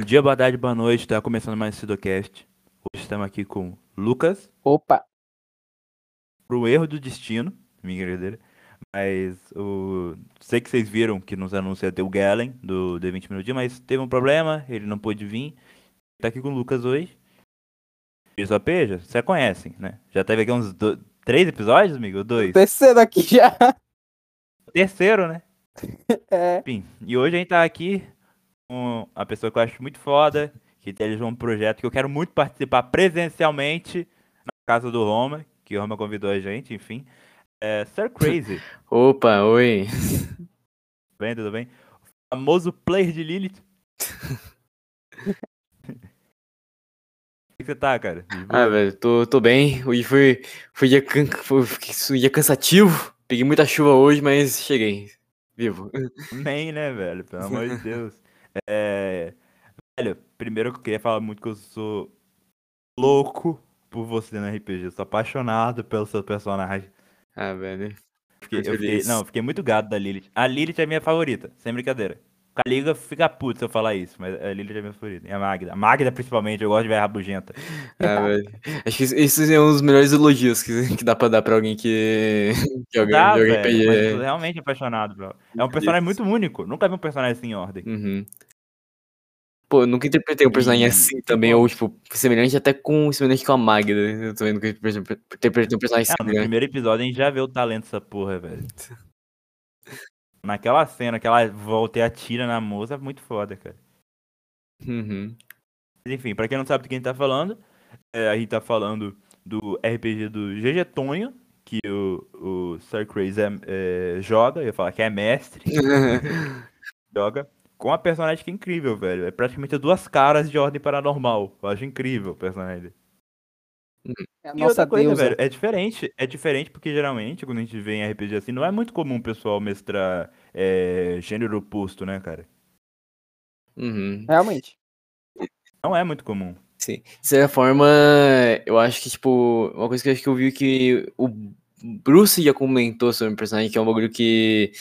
Bom dia, boa tarde, boa noite. Tá começando mais o Sidocast. Hoje estamos aqui com Lucas, Opa! pro erro do destino, brincadeira. Mas o. Sei que vocês viram que nos anuncios ter o Galen do D20 Minutinhos, mas teve um problema, ele não pôde vir. Tá aqui com o Lucas hoje. Isso Peja, você conhecem, né? Já teve aqui uns do... três episódios, amigo? Dois? Terceiro aqui já. Terceiro, né? É. Enfim, e hoje a gente tá aqui com a pessoa que eu acho muito foda, que idealizou um projeto que eu quero muito participar presencialmente na casa do Roma, que o Roma convidou a gente, enfim. É Sir Crazy. Opa, oi. Tudo bem, tudo bem? O famoso player de Lilith. Que você tá, cara? Ah, velho, tô, tô bem. Hoje foi, foi, dia, can- foi, foi dia cansativo. Peguei muita chuva hoje, mas cheguei. Vivo. Nem, né, velho? Pelo amor de Deus. É... Velho, primeiro eu queria falar muito que eu sou louco por você no RPG. Eu sou apaixonado pelo seu personagem. Ah, velho. Fiquei- eu fiquei, não, fiquei muito gado da Lilith. A Lilith é minha favorita, sem brincadeira. O Caliga fica puto se eu falar isso, mas a Lilith é minha favorita. E a Magda. A Magda, principalmente, eu gosto de ver a rabugenta. Ah, velho. Acho que esses são os melhores elogios que, que dá pra dar pra alguém que, que joga, Dá, joga velho, RPG. mas eu tô realmente apaixonado, bro. É um personagem muito único. Nunca vi um personagem assim em ordem. Uhum. Pô, eu nunca interpretei um personagem assim também, ou tipo, semelhante até com semelhante com a Magda. Eu também nunca interpretei um personagem Ah, no semelhante. primeiro episódio a gente já vê o talento dessa porra, velho. Naquela cena que ela volta e atira na moça, é muito foda, cara. Uhum. Mas, enfim, pra quem não sabe do que a gente tá falando, é, a gente tá falando do RPG do GG Tonho, que o, o Sir Crazy é- é, joga, eu ia falar que é mestre, joga, com a personagem que é incrível, velho. É praticamente duas caras de ordem paranormal. Eu acho incrível o personagem. É a E nossa outra coisa, deusa. velho, é diferente. É diferente porque geralmente, quando a gente vê em RPG assim, não é muito comum o pessoal mestrar é, gênero oposto, né, cara? Uhum. Realmente. Não é muito comum. Sim. De certa forma, eu acho que, tipo, uma coisa que eu acho que eu vi que o Bruce já comentou sobre o personagem, que é um bagulho que,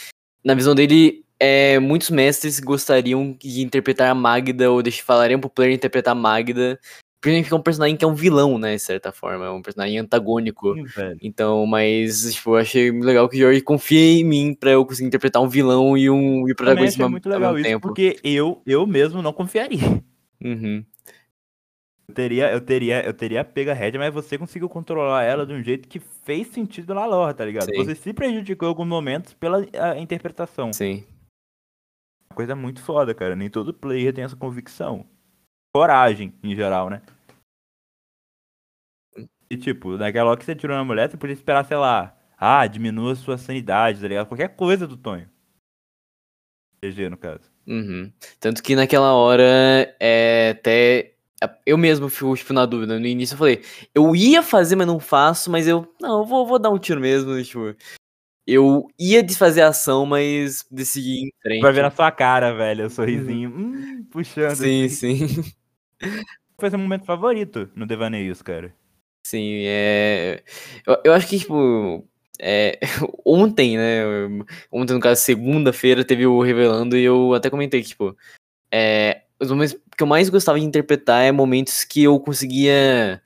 na visão dele, é, muitos mestres gostariam de interpretar a Magda, ou deixar, falariam pro player interpretar a Magda, principalmente que é um personagem que é um vilão, né, de certa forma, é um personagem antagônico. Sim. Então, mas, tipo, eu achei legal que o Jorge confia em mim pra eu conseguir interpretar um vilão e um e protagonista ao muito legal isso, tempo. porque eu, eu mesmo não confiaria. Uhum. Eu teria, eu teria, eu teria pego a rédea, mas você conseguiu controlar ela de um jeito que fez sentido na lore, tá ligado? Sim. Você se prejudicou em alguns momentos pela a, interpretação. Sim. Uma coisa muito foda, cara. Nem todo player tem essa convicção. Coragem, em geral, né? E tipo, naquela hora que você tirou na mulher, você podia esperar, sei lá, ah, diminua sua sanidade, tá ligado? Qualquer coisa do Tonho. GG, no caso. Uhum. Tanto que naquela hora, é, até eu mesmo fico tipo, na dúvida. No início eu falei, eu ia fazer, mas não faço, mas eu, não, eu vou, vou dar um tiro mesmo. Tipo, eu ia desfazer a ação, mas decidi ir em frente. Vai ver na sua cara, velho, o sorrisinho, hum, puxando. Sim, assim. sim. Foi seu momento favorito no Devaneios, cara. Sim, é. Eu, eu acho que, tipo. é, ontem, né? Ontem, no caso, segunda-feira, teve o Revelando e eu até comentei que, tipo. É, os momentos que eu mais gostava de interpretar é momentos que eu conseguia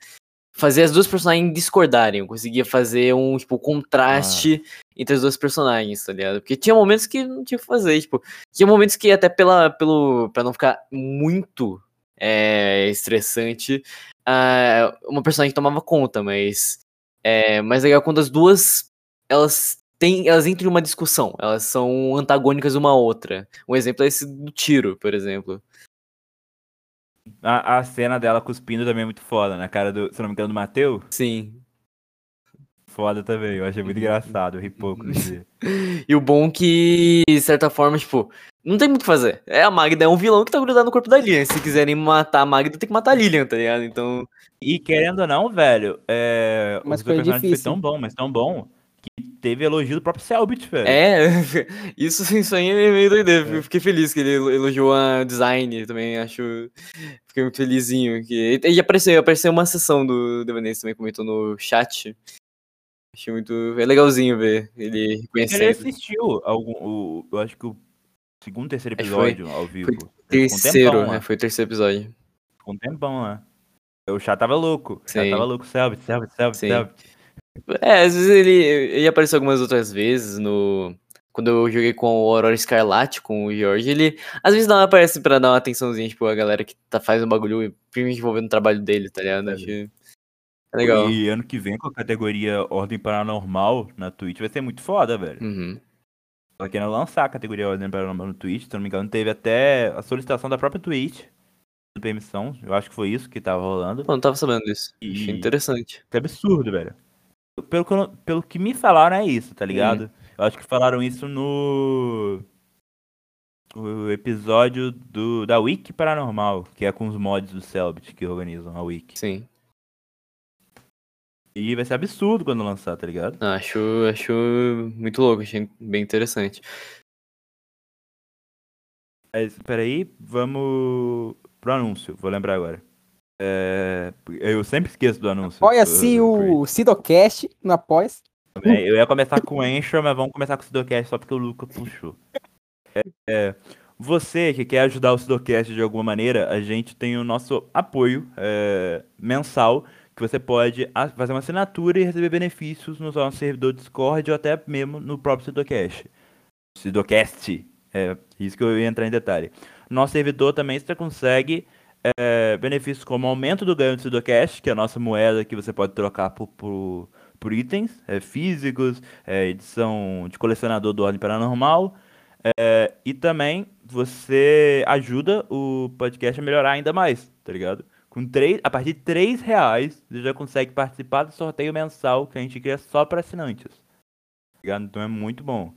fazer as duas personagens discordarem. Eu conseguia fazer um, tipo, contraste entre as duas personagens, tá ligado? Porque tinha momentos que não tinha o que fazer, tipo. Tinha momentos que até pela, pelo, pra não ficar muito é, estressante, ah, uma personagem tomava conta, mas é mais legal quando as duas elas têm, elas entram em uma discussão, elas são antagônicas uma à outra. Um exemplo é esse do tiro, por exemplo. A, a cena dela cuspindo também é muito foda, na cara do, se não me engano, do Mateu. Sim. Foda também, eu achei muito engraçado, eu ri pouco nesse dia. E o bom que, de certa forma, tipo, não tem muito o que fazer. É a Magda é um vilão que tá grudado no corpo da Lilian. Se quiserem matar a Magda, tem que matar a Lilian, tá ligado? Então, E querendo ou não, velho, é, Mas foi personagem foi tão bom, mas tão bom, que teve elogio do próprio Selbit, velho. é, isso, isso aí é meio doideiro. É. Fiquei feliz que ele elo- elogiou a design também, acho. Fiquei muito felizinho. Que... E apareceu, apareceu uma sessão do Devanês também, comentou no chat. Achei muito. É legalzinho ver ele Ele reconhecendo. assistiu algum, o, eu acho que o segundo, terceiro que foi- episódio ao vivo. Um Terceiro, tempão né? Foi o terceiro episódio. Ficou um tempão lá. O chat tava louco. O chat Sim. tava louco. Selbit, Selbit, Selbit. Selbit. É, às vezes ele, ele apareceu algumas outras vezes no. Quando eu joguei com o Aurora Escarlate, com o Jorge, ele às vezes não aparece pra dar uma atençãozinha, tipo, a galera que tá, faz um bagulho, envolvendo o trabalho dele, tá ligado? Que é legal. E ano que vem com a categoria Ordem Paranormal na Twitch vai ser muito foda, velho. Uhum. Só querendo lançar a categoria Ordem Paranormal no Twitch, se eu não me engano, teve até a solicitação da própria Twitch. de Permissão, eu acho que foi isso que tava rolando. Pô, não tava sabendo disso. Achei E- interessante. Que absurdo, velho. Pelo que, pelo que me falaram é isso, tá ligado? Eu acho que falaram isso no. O episódio do, da Wiki Paranormal, que é com os mods do Selbit que organizam a Wiki. Sim. E vai ser absurdo quando lançar, tá ligado? Acho, acho muito louco, achei bem interessante. Mas, peraí, vamos pro anúncio, vou lembrar agora. É, eu sempre esqueço do anúncio. Apoia-se o Sidocast no Apoia. É, Eu ia começar com o Anchor, mas vamos começar com o Sidocast só porque o Luca puxou. É, é, você que quer ajudar o Sidocast de alguma maneira, a gente tem o nosso apoio é, mensal, que você pode fazer uma assinatura e receber benefícios no nosso servidor Discord ou até mesmo no próprio Sidocast. Sidocast, é isso que eu ia entrar em detalhe. No nosso servidor também você consegue é, benefícios como aumento do ganho do Sidocast, que é a nossa moeda que você pode trocar por- por por itens é, físicos, é, edição de colecionador do Ordem Paranormal. é, e também você ajuda o podcast a melhorar ainda mais, tá ligado? Com três, a partir de 3 reais, você já consegue participar do sorteio mensal que a gente cria só para assinantes. Tá ligado? Então é muito bom.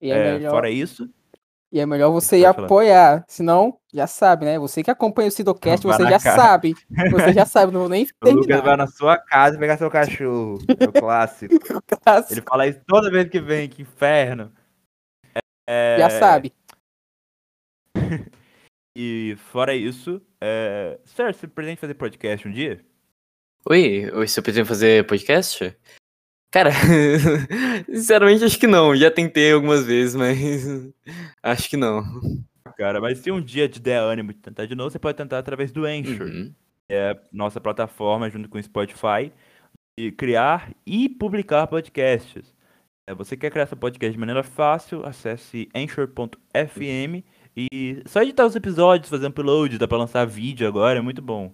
E é, É, melhor, fora isso, e é melhor você ir falar. apoiar. Senão, já sabe, né? Você que acompanha o Sidocast, Vai você já cara. sabe. Você já sabe, não vou nem o Lucas vai terminar. na sua casa pegar seu cachorro. É o clássico. Ele fala isso toda vez que vem, que inferno. É, Já sabe. E fora isso, é... Sir, você pretende fazer podcast um dia? Oi, oi, você pretende fazer podcast? Cara, sinceramente acho que não. Já tentei algumas vezes, mas acho que não. Cara, mas se um dia te der ânimo de tentar de novo, você pode tentar através do Anchor, Uhum. nossa plataforma junto com o Spotify, e criar e publicar podcasts. É, você quer criar seu podcast de maneira fácil, acesse anchor.fm e só editar os episódios, fazer upload, dá pra lançar vídeo agora, é muito bom.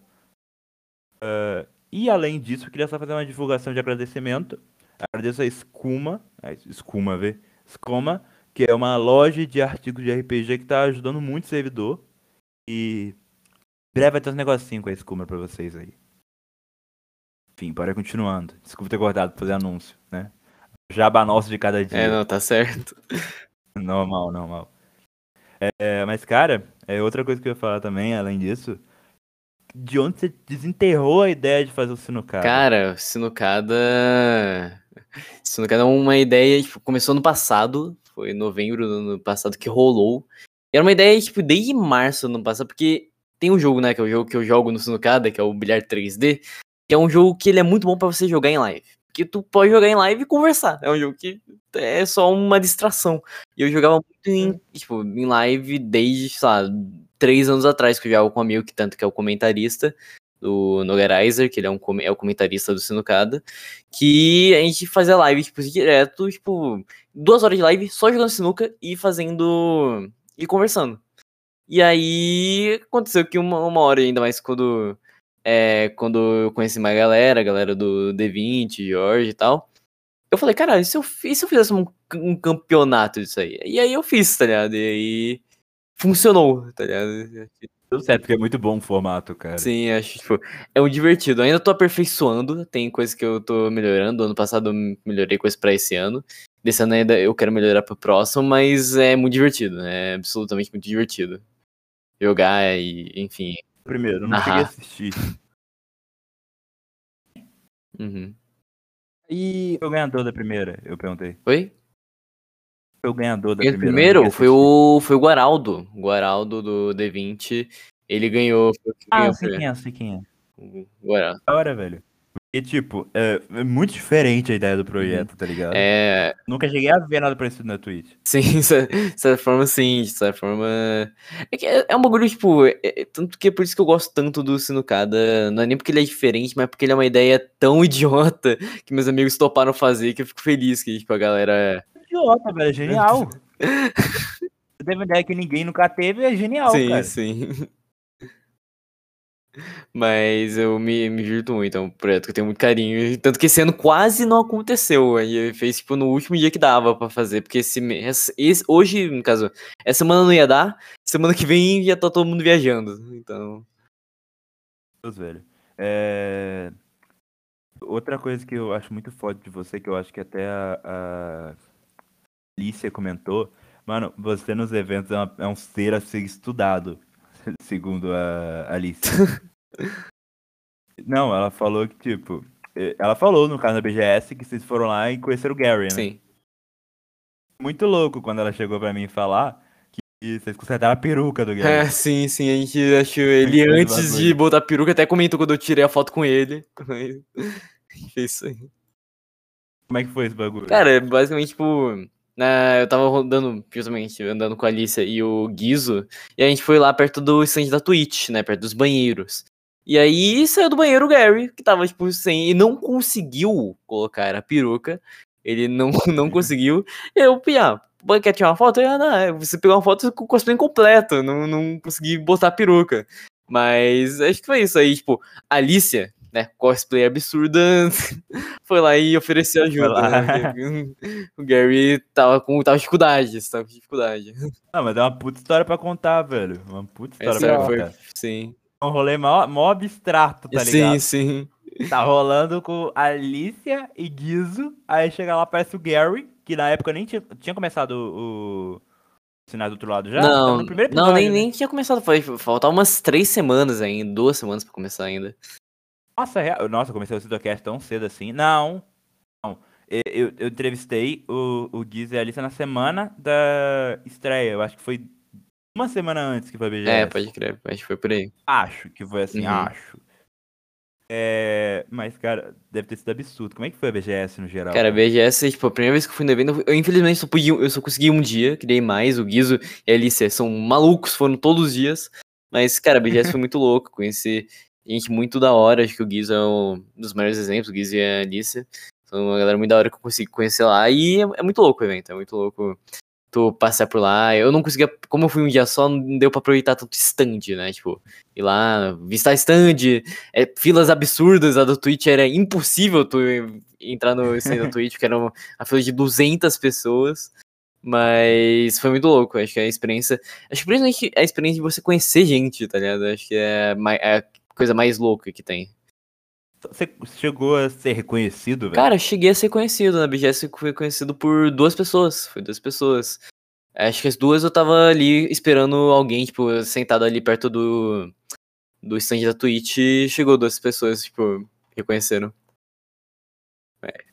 É, e além disso, eu queria só fazer uma divulgação de agradecimento. Agradeço a Escuma, a Escuma, vê? Escoma, que é uma loja de artigos de RPG que tá ajudando muito o servidor. E breve vai ter uns negocinhos com a Escuma pra vocês aí. Enfim, bora continuando. Desculpa ter cortado pra fazer anúncio, né? Jaba nosso de cada dia. É, não, tá certo. Normal, normal. É, mas, cara, é outra coisa que eu ia falar também, além disso. De onde você desenterrou a ideia de fazer o sinucado? Cara, Sinucada. Sinucada é uma ideia, tipo, começou no passado. Foi em novembro do ano passado que rolou. Era uma ideia, tipo, desde março do ano passado, porque tem um jogo, né? Que é o jogo que eu jogo no Sinucada, que é o Bilhar 3D. Que é um jogo que ele é muito bom pra você jogar em live. Porque tu pode jogar em live e conversar. É um jogo que é só uma distração. E eu jogava muito em, tipo, em live desde, sei lá, três anos atrás, que eu jogava com um amigo que tanto que é o comentarista do Nogarizer, que ele é, um, é o comentarista do Sinucada, que a gente fazia live, tipo, direto, tipo, duas horas de live só jogando sinuca e fazendo. e conversando. E aí aconteceu que uma, uma hora, ainda mais quando. É, quando eu conheci mais galera, a galera do D20, Jorge e tal. Eu falei, cara, e se eu, e se eu fizesse um, um campeonato disso aí? E aí eu fiz, tá ligado? E aí funcionou, tá ligado? Deu certo, porque é muito bom o formato, cara. Sim, acho, tipo, é um divertido. Ainda tô aperfeiçoando, tem coisas que eu tô melhorando. Ano passado eu melhorei coisas pra esse ano. Desse ano ainda eu quero melhorar pro próximo, mas é muito divertido, né? É absolutamente muito divertido. Jogar e, enfim. Primeiro, eu não cheguei a assistir. Uhum. E Foi o ganhador da primeira, eu perguntei. Oi? Foi o ganhador da primeira. eu primeiro cheguei a foi o, foi o Guaraldo. O Guaraldo do D20. Ele ganhou. Ah, ganhou sei primeiro. quem é, sei quem é. O Guaraldo. Da hora, velho. E, tipo, é, é muito diferente a ideia do projeto, tá ligado? É, Nunca cheguei a ver nada parecido na Twitch. sim, de cer- de certa forma, sim, de certa forma. É, que é, é um bagulho, tipo, é- é- tanto que é por isso que eu gosto tanto do Sinucada. Não é nem porque ele é diferente, mas porque ele é uma ideia tão idiota que meus amigos toparam fazer que eu fico feliz que, tipo, a galera. Idiota, velho, é genial. Você teve uma ideia que ninguém nunca teve, é genial, sim, cara. sim. Mas eu me, me divirto muito, é um projeto que eu tenho muito carinho. Tanto que esse ano quase não aconteceu. Aí fez tipo no último dia que dava pra fazer. Porque esse, mês- esse hoje, no caso, essa semana não ia dar. Semana que vem já tá todo mundo viajando. Então. Deus, velho. É... Outra coisa que eu acho muito foda de você, que eu acho que até a, a Alicia comentou, mano, você nos eventos é, uma- é um ser a ser estudado, segundo a Alicia. Não, ela falou que, tipo, ela falou no caso da BGS que vocês foram lá e conheceram o Gary, né? Sim. Muito louco quando ela chegou pra mim falar que vocês consertaram a peruca do Gary. É, sim, sim. A gente achou ele antes de botar a peruca. Até comentou quando eu tirei a foto com ele. Fez isso aí. Como é que foi esse bagulho? Cara, basicamente, tipo, na- eu tava rodando, justamente, andando com a Alicia e o Guizo, e a gente foi lá perto do stand da Twitch, né, perto dos banheiros. E aí saiu do banheiro o Gary, que tava, tipo, sem, e não conseguiu colocar a peruca, ele não, não conseguiu, eu, ah, quer tirar uma foto? Ah, não, você pegou uma foto com o cosplay incompleto, não, não consegui botar a peruca. Mas acho que foi isso aí, tipo, a Alicia, né, cosplay absurda, foi lá e ofereceu ajuda. né? O Gary tava com tava dificuldade, tava com dificuldade. Não, mas é uma puta história pra contar, velho. Uma puta história Esse pra ó. foi, contar. sim. É um rolê mó, mó abstrato, tá sim, ligado? sim. Tá rolando com Alicia e Guizo. Aí chega lá, aparece o Gary, que na época nem tinha, tinha começado o, o Sinais do outro lado já? Não, primeiro não nem, né? nem tinha começado, foi, faltar umas três semanas ainda, duas semanas pra começar ainda. Nossa, real- Nossa, eu comecei o Sidocast tão cedo assim. Não. Não. Eu, eu, entrevistei o, o e a Alicia na semana da estreia. Eu acho que foi uma semana antes que foi a BGS. É, pode crer, acho que foi por aí. Acho que foi assim, Uhum. acho. É, mas, cara, deve ter sido absurdo. Como é que foi a BGS no geral? Cara, a BGS, tipo, a primeira vez que eu fui no evento, eu infelizmente só, eu só consegui um dia, dei mais, o Guizo e a Alicia são malucos, foram todos os dias. Mas, cara, a BGS foi muito louco, conheci gente muito da hora, acho que o Guizo é um dos melhores exemplos, o Guizo e a Alicia. São uma galera muito da hora que eu consegui conhecer lá, e é, é muito louco o evento, é muito louco tu passar por lá. Eu não conseguia, como eu fui um dia só, não deu pra aproveitar tanto stand, né? Tipo, ir lá, visitar stand, é, filas absurdas, a do Twitch era impossível tu entrar no stand da Twitch, porque era uma, a fila de 200 pessoas. Mas foi muito louco, acho que a experiência. Acho que principalmente a experiência de você conhecer gente, tá ligado? Acho que é, é coisa mais louca que tem. Você chegou a ser reconhecido, velho? Cara, eu cheguei a ser conhecido na BGS, eu fui conhecido por duas pessoas. Foi duas pessoas. Acho que as duas eu tava ali esperando alguém, tipo, sentado ali perto do, do stand da Twitch e chegou duas pessoas, tipo, reconheceram.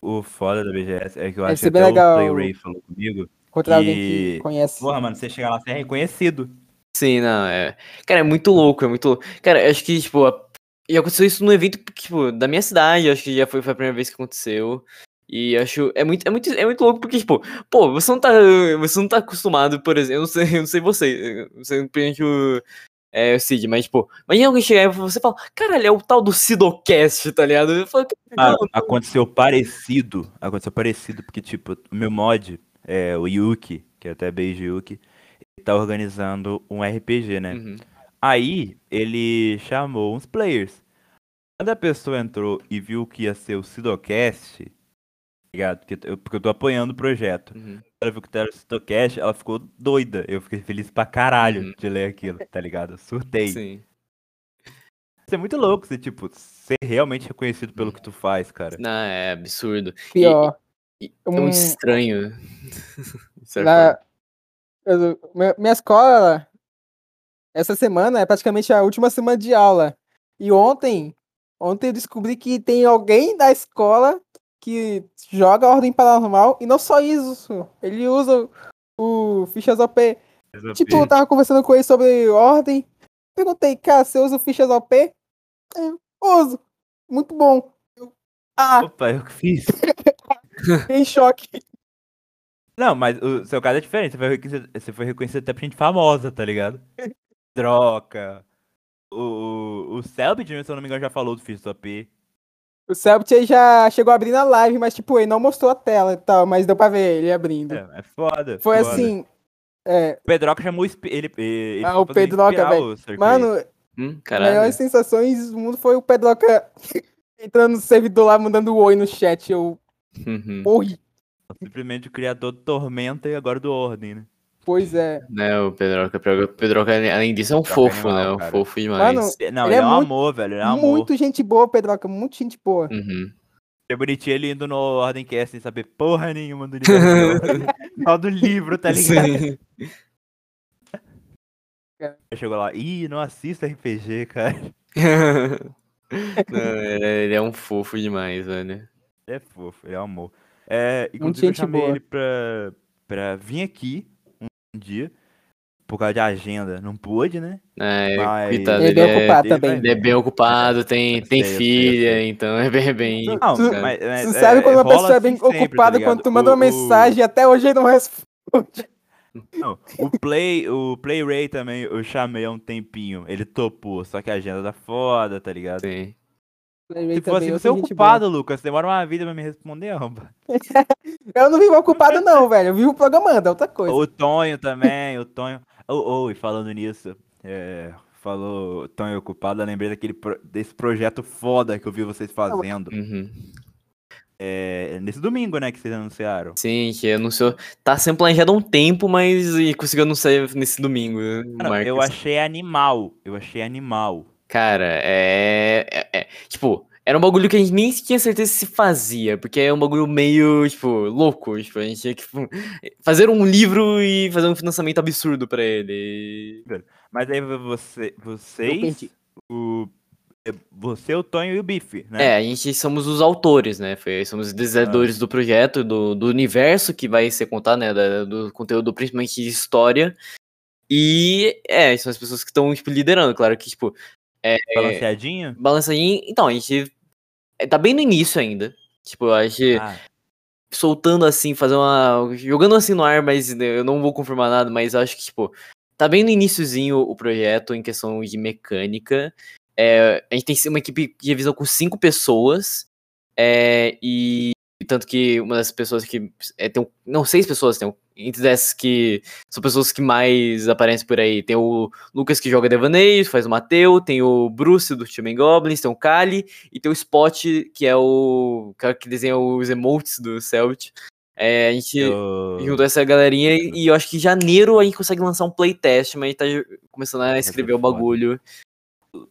O foda da BGS é que eu Deve acho que até legal. o Play Ray falou comigo. Encontrar alguém que conhece. Porra, mano, você chega lá, você é reconhecido. Sim, não, é. Cara, é muito louco, é muito louco. Cara, eu acho que, tipo, a- e aconteceu isso no evento, tipo, da minha cidade, acho que já foi, foi a primeira vez que aconteceu. E acho, é muito, é muito, é muito louco, porque, tipo, pô, você não tá, você não tá acostumado, por exemplo, eu não sei, eu não sei você, sei principalmente o, é, o Cid, mas, tipo, imagina alguém chegar e você fala, caralho, é o tal do Sidocast, tá ligado? Falo, não, aconteceu parecido. Aconteceu parecido, porque, tipo, o meu mod, é, o Yuki, que é até beijo Yuki, tá organizando um RPG, né? Uhum. Aí ele chamou uns players. Quando a pessoa entrou e viu que ia ser o Sidocast, tá ligado? Porque eu, porque eu tô apoiando o projeto. Uhum. Ela viu que era o Sidocast, ela ficou doida. Eu fiquei feliz pra caralho Uhum. de ler aquilo, tá ligado? Surtei. Sim. Isso é muito louco, você, tipo, ser realmente reconhecido pelo que tu faz, cara. Não, é absurdo. Pior. E- Um- É muito estranho. Na, eu- minha, escola, essa semana é praticamente a última semana de aula. E ontem, ontem eu descobri que tem alguém da escola que joga Ordem Paranormal. E não só isso, ele usa o Fichas OP. Tipo, eu tava conversando com ele sobre Ordem. Perguntei, cara, você usa o Fichas OP? É, uso. Muito bom. Eu, Ah, Opa, eu que fiz. em choque. Não, mas o seu caso é diferente. Você foi reconhecido, você foi reconhecido até por gente famosa, tá ligado? Troca. O, o, o Selbit, se eu não me engano, já falou do Fist AP. O Selbit aí já chegou a abrir na live, mas tipo, ele não mostrou a tela e tal, mas deu pra ver ele abrindo. É, é foda. Foi foda. assim. É, O Pedroca chamou ele. ele Ah, o pra Pedroca, velho. mano, Hum, as caralho. melhores sensações do mundo foi o Pedroca entrando no servidor lá, mandando oi no chat. Eu Uhum. morri. Simplesmente o criador do Tormenta e agora do Ordem, né? Pois é. Né, o Pedroca, o Pedroca, além disso, é um Pedroca é fofo, animal, né? Um cara. fofo demais. Mano, Não, Ele ele, é é um muito- amor, velho. Ele é um amor. Muito gente boa, Pedroca. Muito gente boa. Uhum. É bonitinho ele indo no Ordemcast sem saber porra nenhuma do universo. Só do livro, tá ligado? Sim. Aí Chegou lá, ih, não assista RPG, cara. Não, ele, é, ele é um fofo demais, velho. Ele é fofo, ele é um amor. É, inclusive, eu chamei boa. ele pra, pra vir aqui um dia, por causa de agenda. Não pôde, né? É, Mas- coitado, Ele é ele, bem é, ocupado ele também. ele é bem ocupado, tem, tem sei, filha, sei. então é bem, bem. Não, cara. mas, mas, Tu é, sabe quando uma pessoa é bem sempre, tá ocupada, ligado? quando tu manda O- uma mensagem e até hoje ele não responde. Não, o Play, o Play Ray também eu chamei há um tempinho. Ele topou, só que a agenda tá foda, tá ligado? Sim. Se fosse você é ocupado, Lucas, demora uma vida pra me responder, arroba. Eu não vivo ocupado, não, velho. Eu vivo programando, é outra coisa. O Tonho também, o Tonho. Oh, oh, e falando nisso, é, falou Tonho ocupado, eu lembrei daquele desse projeto foda que eu vi vocês fazendo. Uhum. É, nesse domingo, né, que vocês anunciaram. Sim, que anunciou. Tá sendo planejado há um tempo, mas e conseguiu anunciar nesse domingo. né, Cara, eu achei animal. Eu achei animal. Cara, é, é- é- Tipo, era um bagulho que a gente nem tinha certeza se fazia, porque é um bagulho meio, tipo, louco. Tipo, a gente tinha que tipo, fazer um livro e fazer um financiamento absurdo pra ele. Mas aí você, vocês, o, é, você, o Tonho e o Bife, né? É, a gente somos os autores, né? Foi- somos os desenvolvedores do projeto, do, do universo que vai ser contado, né? do conteúdo, principalmente de história. E, é, são as pessoas que estão, tipo, liderando. Claro que, tipo, Balanceadinho? balançadinho. Então, a gente é, tá bem no início ainda. Tipo, a gente Ah, soltando assim, fazer uma. jogando assim no ar, mas eu não vou confirmar nada, mas eu acho que, tipo, tá bem no iniciozinho o projeto em questão de mecânica. É, a gente tem uma equipe de revisão com cinco pessoas. é, e tanto que uma das pessoas que. É, tem não, seis pessoas, tem um, entre essas que são pessoas que mais aparecem por aí. Tem o Lucas que joga Devaneios, faz o Mateu, tem o Bruce do Time Goblins, tem o Kali e tem o Spot, que é o cara que desenha os emotes do Celt. É, a gente eu... juntou essa galerinha e e eu acho que em janeiro a gente consegue lançar um playtest, mas a gente tá começando a escrever o foda. bagulho.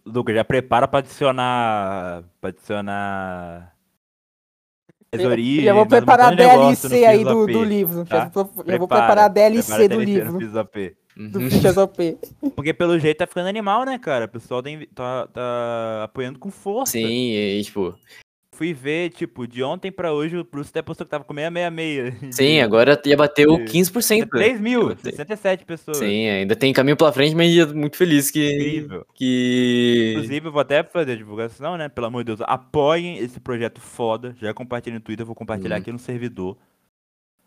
Lucas, já prepara pra adicionar. Pra adicionar. Já vou preparar a DLC aí do, do livro. tá? Já, vou, já vou Prepara, preparar a DLC prepara do no livro. OP. Do Uhum. Fichas OP. Porque pelo jeito tá ficando animal, né, cara? O pessoal tem- tá, tá apoiando com força. Sim, e, tipo, Fui ver, tipo, de ontem pra hoje, o Bruce até postou que tava com 666. sim, agora já bateu de- 15%. 3 mil, Eu sei. 67 pessoas. Sim, ainda tem caminho pela frente, mas tô muito feliz que. Incrível. que... Inclusive, eu vou até fazer a divulgação, né? Pelo amor de Deus, apoiem esse projeto foda. Já compartilhei no Twitter, vou compartilhar Uhum. aqui no servidor.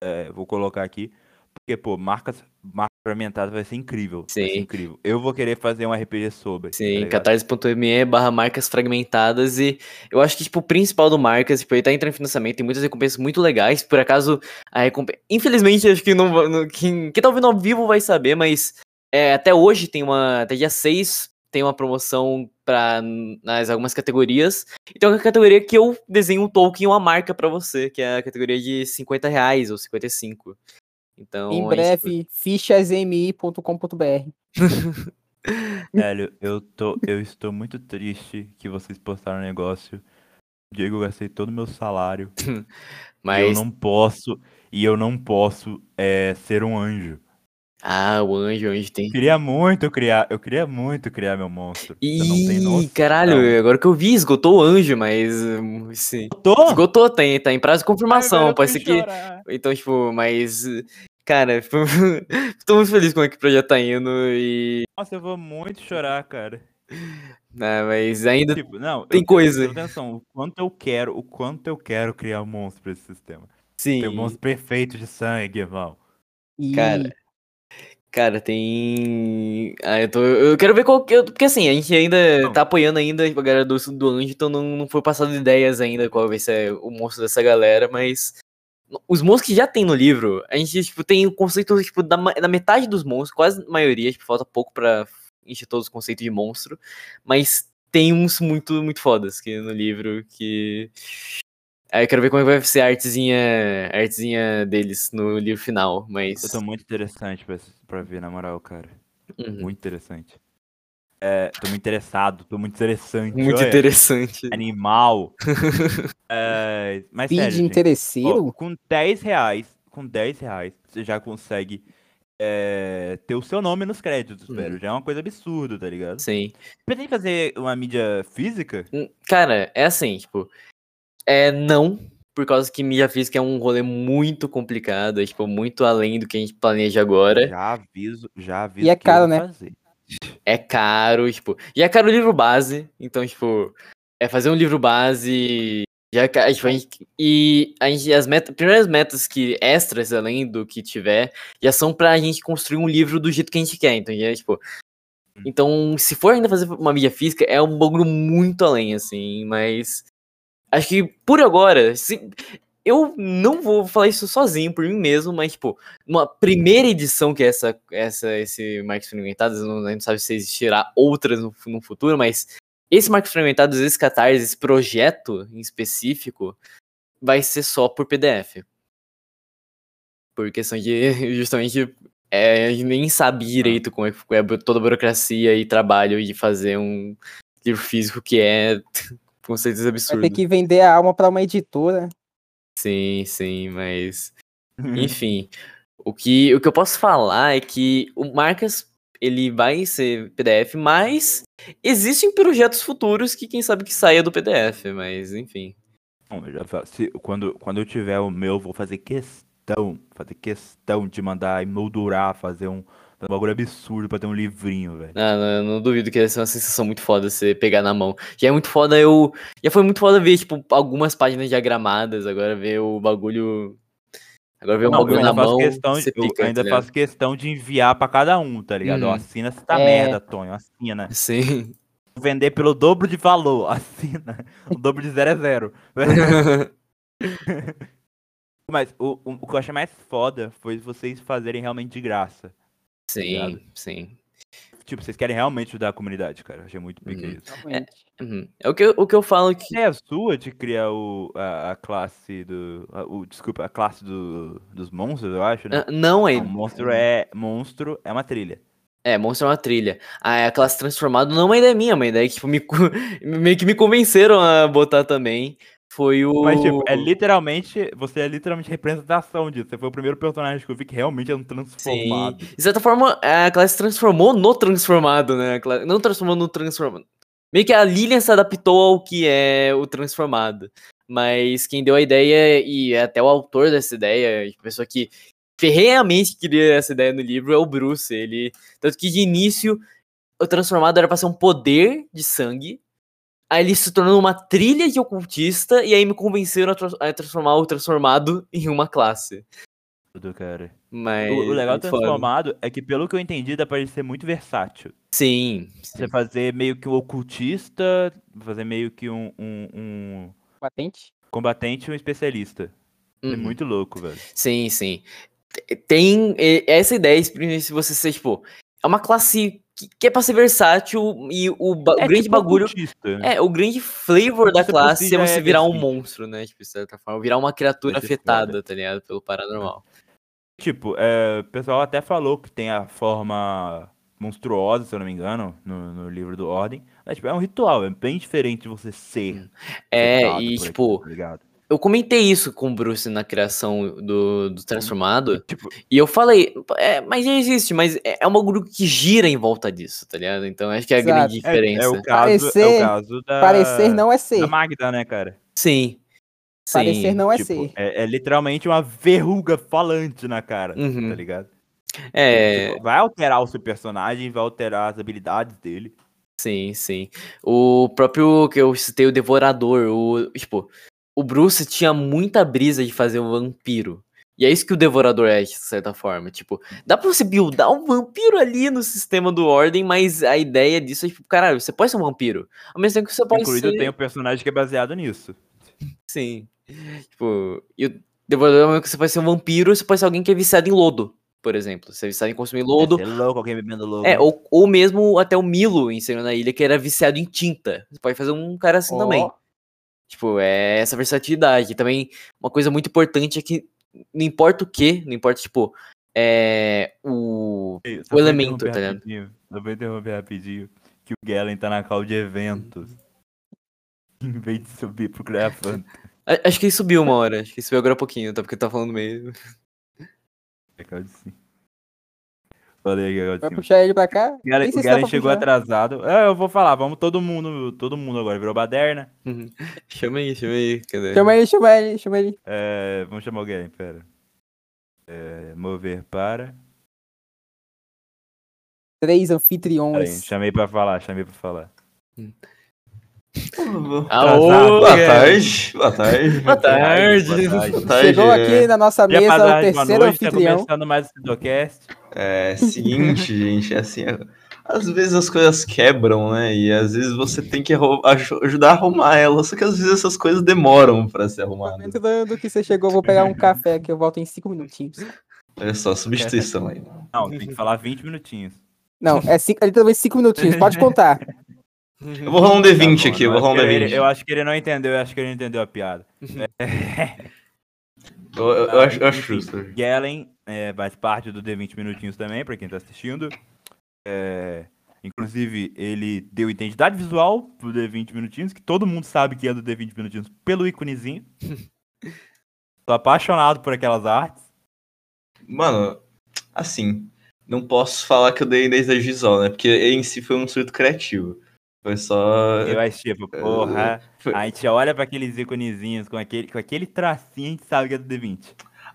É, vou colocar aqui. Porque, pô, marcas, marca fragmentada vai ser incrível. Vai ser Sim. incrível. Eu vou querer fazer um RPG sobre. tá Sim, ligado? catarse.me barra marcas fragmentadas e eu acho que, tipo, o principal do Marcas, tipo, ele tá entrando em financiamento, tem muitas recompensas muito legais, por acaso, a recompensa... Infelizmente, acho que não, não quem, quem tá ouvindo ao vivo vai saber, mas é, até hoje tem uma, até dia 6 tem uma promoção para nas algumas categorias, e tem uma categoria que eu desenho um token, uma marca pra você, que é a categoria de 50 reais ou 55. Então, Em gente- breve, fichasmi.com.br. Velho, eu, tô, eu estou muito triste que vocês postaram um negócio. Diego, eu gastei todo o meu salário. E eu mas... não posso. E eu não posso é, ser um anjo. Ah, o anjo, o anjo tem... Eu queria muito criar. Eu queria muito criar meu monstro. Não Ih, caralho, agora que eu vi, esgotou o anjo, mas. hum, Sim. Tô? Esgotou, tem, tá em prazo de confirmação. Ai, pode ser que. chorar. Então, tipo, mas. Cara, tô muito feliz com como é que o projeto tá indo e. Nossa, eu vou muito chorar, cara. Não, mas ainda. Tipo, não, Tem eu- coisa. Atenção, o quanto eu quero, o quanto eu quero criar um monstro pra esse sistema. Sim. Tem um monstro perfeito de sangue, irmão. E Cara, Cara, tem. Ah, eu tô. Eu quero ver qual que. Porque assim, a gente ainda Não. tá apoiando ainda a galera do, do Anjo, então não, não foi passado ideias ainda qual vai ser o monstro dessa galera, mas. Os monstros que já tem no livro, a gente, tipo, tem o conceito, tipo, da, da metade dos monstros, quase a maioria, tipo, falta pouco pra encher todos os conceitos de monstro, mas tem uns muito, muito fodas que no livro que. Aí eu quero ver como é que vai ser a artezinha, a artezinha deles no livro final, mas. Eu tô muito interessante pra, pra ver, na moral, cara. Uhum. Muito interessante. É, tô muito interessado, tô muito interessante. Muito olha. interessante. Animal. É, mas feed sério, gente, ó, interesseiro? com 10 reais, com 10 reais, você já consegue é, ter o seu nome nos créditos, Uhum. velho. Já é uma coisa absurda, tá ligado? Sim. Pretende fazer uma mídia física? Hum, Cara, é assim, tipo. É não, por causa que mídia física é um rolê muito complicado, é tipo, muito além do que a gente planeja agora. Já aviso, já aviso E é caro, né? fazer. É caro, tipo. E é caro o livro base, então, tipo, é fazer um livro base. Já, tipo, a gente, e a gente, as metas, primeiras metas que extras, além do que tiver, já são pra gente construir um livro do jeito que a gente quer. Então, já, é, tipo. Então, se for ainda fazer uma mídia física, é um bagulho muito além, assim, mas. Acho que por agora, se, eu não vou falar isso sozinho por mim mesmo, mas, tipo, uma primeira edição que é essa, essa esse Marcos Fragmentados, não, a gente não sabe se existirá outras no, no futuro, mas esse Marcos Fragmentados, esse Catarse, esse projeto em específico, vai ser só por PDF. Por questão de, justamente, é, a gente nem sabe direito como é, que é toda a burocracia e trabalho de fazer um livro físico que é conceitos Vai absurdos. ter que vender a alma pra uma editora. Sim, sim, mas enfim, o que, o que eu posso falar é que o Marcas ele vai ser PDF, mas existem projetos futuros que quem sabe que saia do PDF, mas enfim. Bom, eu já falo, se- quando, quando eu tiver o meu, vou fazer questão, fazer questão de mandar emoldurar, fazer um, um bagulho absurdo pra ter um livrinho, velho. Ah, não, eu não duvido que ia ser uma sensação muito foda você pegar na mão. Já é muito foda eu. Já foi muito foda ver, tipo, algumas páginas diagramadas, agora ver o bagulho. Agora ver o bagulho na mão. questão, você eu pica, ainda tá faço questão de enviar pra cada um, tá ligado? Ó, Uhum. assina essa É. merda, Tonho, assina. Sim. Vender pelo dobro de valor, assina. O dobro de zero é zero. Mas o, o, o que eu achei mais foda foi vocês fazerem realmente de graça. Sim, Obrigado. sim. Tipo, vocês querem realmente ajudar a comunidade, cara. Achei muito pica Uhum. isso. Realmente. Uhum. É o que, eu- o que eu falo que. É a sua de criar o, a, a classe do. a- o, desculpa, a classe do, dos monstros, eu acho, né? Ah, Não, é. Não, monstro é. Monstro é uma trilha. É, monstro é uma trilha. A, a classe transformada não é uma ideia minha, é uma ideia que tipo, me, meio que me convenceram a botar também. Foi o. Mas, tipo, é literalmente. Você é literalmente representação disso. Você foi o primeiro personagem que eu vi que realmente é um Sim. transformado. De certa forma, a classe transformou no transformado, né? Não transformou no transformado. Meio que a Lilian se adaptou ao que é o transformado. Mas quem deu a ideia, e é até o autor dessa ideia, a pessoa que ferreamente queria essa ideia no livro, é o Bruce. Ele. Tanto que de início, o transformado era pra ser um poder de sangue. Aí ele se tornou uma trilha de ocultista, e aí me convenceram a, tra- a transformar o transformado em uma classe. Tudo, cara. Mas. O, o legal do foda. transformado é que, pelo que eu entendi, dá pra ele ser muito versátil. Sim. Você fazer meio que um ocultista, fazer meio que um, um, um Patente? combatente e um especialista. É Uhum. muito louco, velho. Sim, sim. Tem essa ideia, se você ser, tipo, é uma classe que, que é pra ser versátil e o, ba- É grande tipo bagulho. ocultista. É, o grande flavor da classe é você é virar um desse. monstro, né? Tipo, de certa forma, virar uma criatura afetada, foda. tá ligado? Pelo paranormal. Tipo, é, o pessoal até falou que tem a forma monstruosa, se eu não me engano, no, no livro do Ordem. Mas, tipo, é um ritual, é bem diferente de você ser. É, afetado e, tipo, aquilo, tá? Eu comentei isso com o Bruce na criação do, do Transformado. Tipo, E eu falei, é, mas já existe, mas é é um bagulho que gira em volta disso, tá ligado? Então acho que é a Exato. grande é, diferença. é o caso, é Parecer- o caso da, Parecer não é ser. da Magda, né, cara? Sim. Sim. Parecer não é Tipo, ser. é, é literalmente uma verruga falante na cara, Uhum. tá ligado? É, Tipo, vai alterar o seu personagem, vai alterar as habilidades dele. Sim, sim. O próprio que eu citei, o Devorador, o, tipo, o Bruce tinha muita brisa de fazer um vampiro. E é isso que o Devorador é, de certa forma. Tipo, dá pra você buildar um vampiro ali no sistema do Ordem, mas a ideia disso é, tipo, caralho, você pode ser um vampiro. Ao mesmo tempo que você pode Incluído ser... tem um personagem que é baseado nisso. Sim. Tipo, e o Devorador, que você pode ser um vampiro, você pode ser alguém que é viciado em lodo, por exemplo. Você é viciado em consumir lodo. É louco alguém bebendo lodo. É, ou, ou mesmo até o Milo em Senhor na Ilha, que era viciado em tinta. Você pode fazer um cara assim Ó, também. Tipo, é essa versatilidade. E também, uma coisa muito importante é que não importa o que, não importa, tipo, é. O. Ei, o elemento, tá ligado? Só vou interromper rapidinho. Que o Galen tá na call de eventos. Em vez de subir pro Grafanta. A- Acho que ele subiu uma hora. Acho que ele subiu agora há pouquinho, tá? Porque tá falando meio. É de sim. Falei aqui, de Vai sim. puxar ele pra cá? O sei o pra chegou puxar. atrasado. É, eu vou falar, vamos todo mundo, todo mundo agora, virou baderna. chama aí, chama aí. Cadê? Chama ele, chama ele, chama ele. É, vamos chamar o Galen, pera. É, mover para. Três Pera aí, anfitriões. chamei pra falar, chamei pra falar. Aô, Boa tarde, boa tarde. Boa tarde. Chegou aqui na nossa mesa o dar boa terceiro noite, tá anfitrião. começando mais Sidocast. É seguinte, gente, é assim. Às vezes as coisas quebram, né? E às vezes você tem que ajudar a arrumar elas. Só que às vezes essas coisas demoram pra ser arrumadas. Dentro do, do que você chegou, eu vou pegar um café que eu volto em cinco minutinhos. Olha só, substituição aí. Não, tem que falar 20 minutinhos. Não, é, cinco, é literalmente cinco minutinhos, pode contar. Eu vou rolar um D20 Tá bom, aqui, eu vou acho rolar um que ele- D20. Eu acho que ele não entendeu, eu acho que ele não entendeu a piada. Eu, eu- eu acho, eu acho justo. Galen é, faz parte do D20 Minutinhos também, pra quem tá assistindo. É, inclusive, ele deu identidade visual pro D20 Minutinhos, que todo mundo sabe que é do D20 Minutinhos pelo íconezinho. Tô apaixonado por aquelas artes. Mano, assim, não posso falar que eu dei desde a Gisol, né? Porque em si foi um surto criativo. Foi só. Eu acho tipo, porra. Foi- A gente olha pra aqueles íconezinhos com aquele, com aquele tracinho, a gente sabe que é do D20.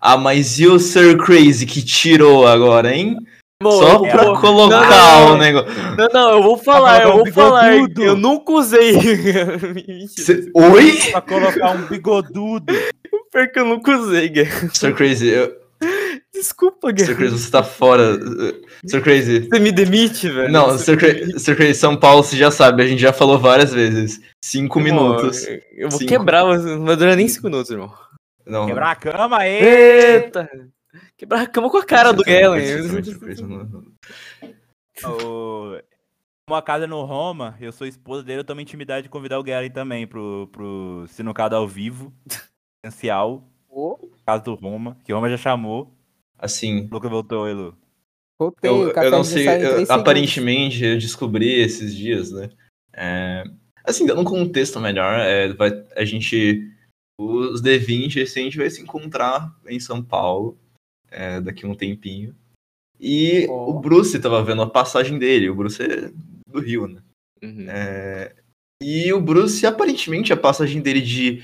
Ah, mas e o Sir Crazy que tirou agora, hein? Bom, Só eu pra colocar Não, não, o negócio. Não, não, eu vou falar, eu um vou falar. Eu nunca usei. Cê- Oi? Pra colocar um bigodudo. pior que eu nunca usei. Sir Crazy, eu- Desculpa, Sir Guerra. Crazy, você tá fora. Uh, Sir Crazy. Você me demite, velho. Não, Sir Crazy, Sir Crazy, São Paulo, você já sabe, a gente já falou várias vezes. Cinco Pô, minutos. Eu, eu vou Cinco. quebrar, mas não vai durar nem cinco minutos, irmão. Não. Quebrar a cama aí. Eita! Quebrar a cama com a cara do Galen. Sir O... Uma casa no Roma, eu sou esposa dele, eu tomo intimidade de convidar o Galen também pro, pro Sinucado ao vivo. Essencial. Ô, Casa do Roma, que o Roma já chamou. Assim, O Luca voltou, Elu. voltei, eu, o eu não sei, eu- aparentemente eu descobri esses dias, né? É, assim, dando um contexto melhor, é, vai, a gente, os D20, esse a gente vai se encontrar em São Paulo é, daqui a um tempinho. E Ó. o Bruce tava vendo a passagem dele, o Bruce é do Rio, né? Uhum. É, e o Bruce, aparentemente, a passagem dele de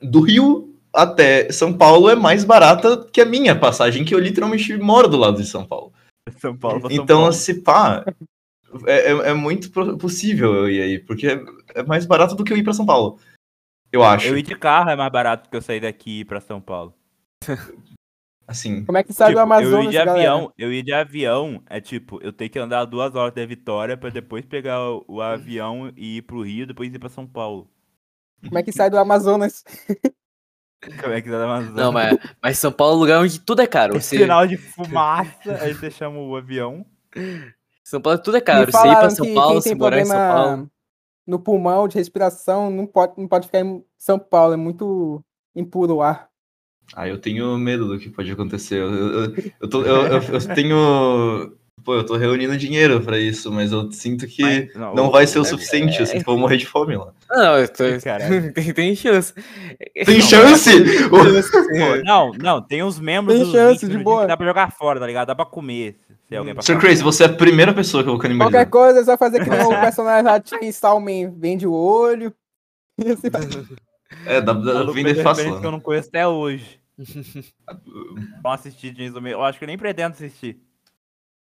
do Rio até São Paulo é mais barata que a minha passagem, que eu literalmente moro do lado de São Paulo. São Paulo São Então, Paulo. se pá, é, é- é muito possível eu ir aí, porque é, é mais barato do que eu ir pra São Paulo. Eu acho. Eu ir de carro é mais barato que eu sair daqui pra São Paulo. Assim, Como é que sai do Tipo, eu ir Amazonas, de galera? avião, eu ir de avião é tipo, eu tenho que andar duas horas da Vitória pra depois pegar o, o avião e ir pro Rio, depois ir pra São Paulo. Como é que sai do Amazonas? Como é que tá na Amazônia? Não, mas, mas São Paulo é um lugar onde tudo é caro. Esse Você, sinal de fumaça, aí você chama o avião. São Paulo tudo é caro. Você ir pra São que Paulo, quem se tem morar em São Paulo. problema no pulmão de respiração não pode, não pode ficar em São Paulo, é muito impuro o ar. ah, eu tenho medo do que pode acontecer. Eu, eu, eu, tô- eu- eu- eu tenho. Pô, eu tô reunindo dinheiro pra isso, mas eu sinto que Mas, não o- vai ser o é- suficiente. Eu sinto que vou morrer de fome lá. Não, eu tô... Tem, tem chance. Tem chance? Pô, não, não, tem uns membros Tem dos chance, 20 de boa. que dá pra jogar fora, tá ligado? Dá pra comer. Se alguém passar Sir Crazy, você é a primeira pessoa que eu vou canibalizar. Qualquer coisa é só fazer que o personagem lá de Chainsaw Man, vende o olho. E assim. É, dá, maluco vender fácil. que eu não conheço até hoje. Vamos assistir Man. Eu acho que eu nem pretendo assistir.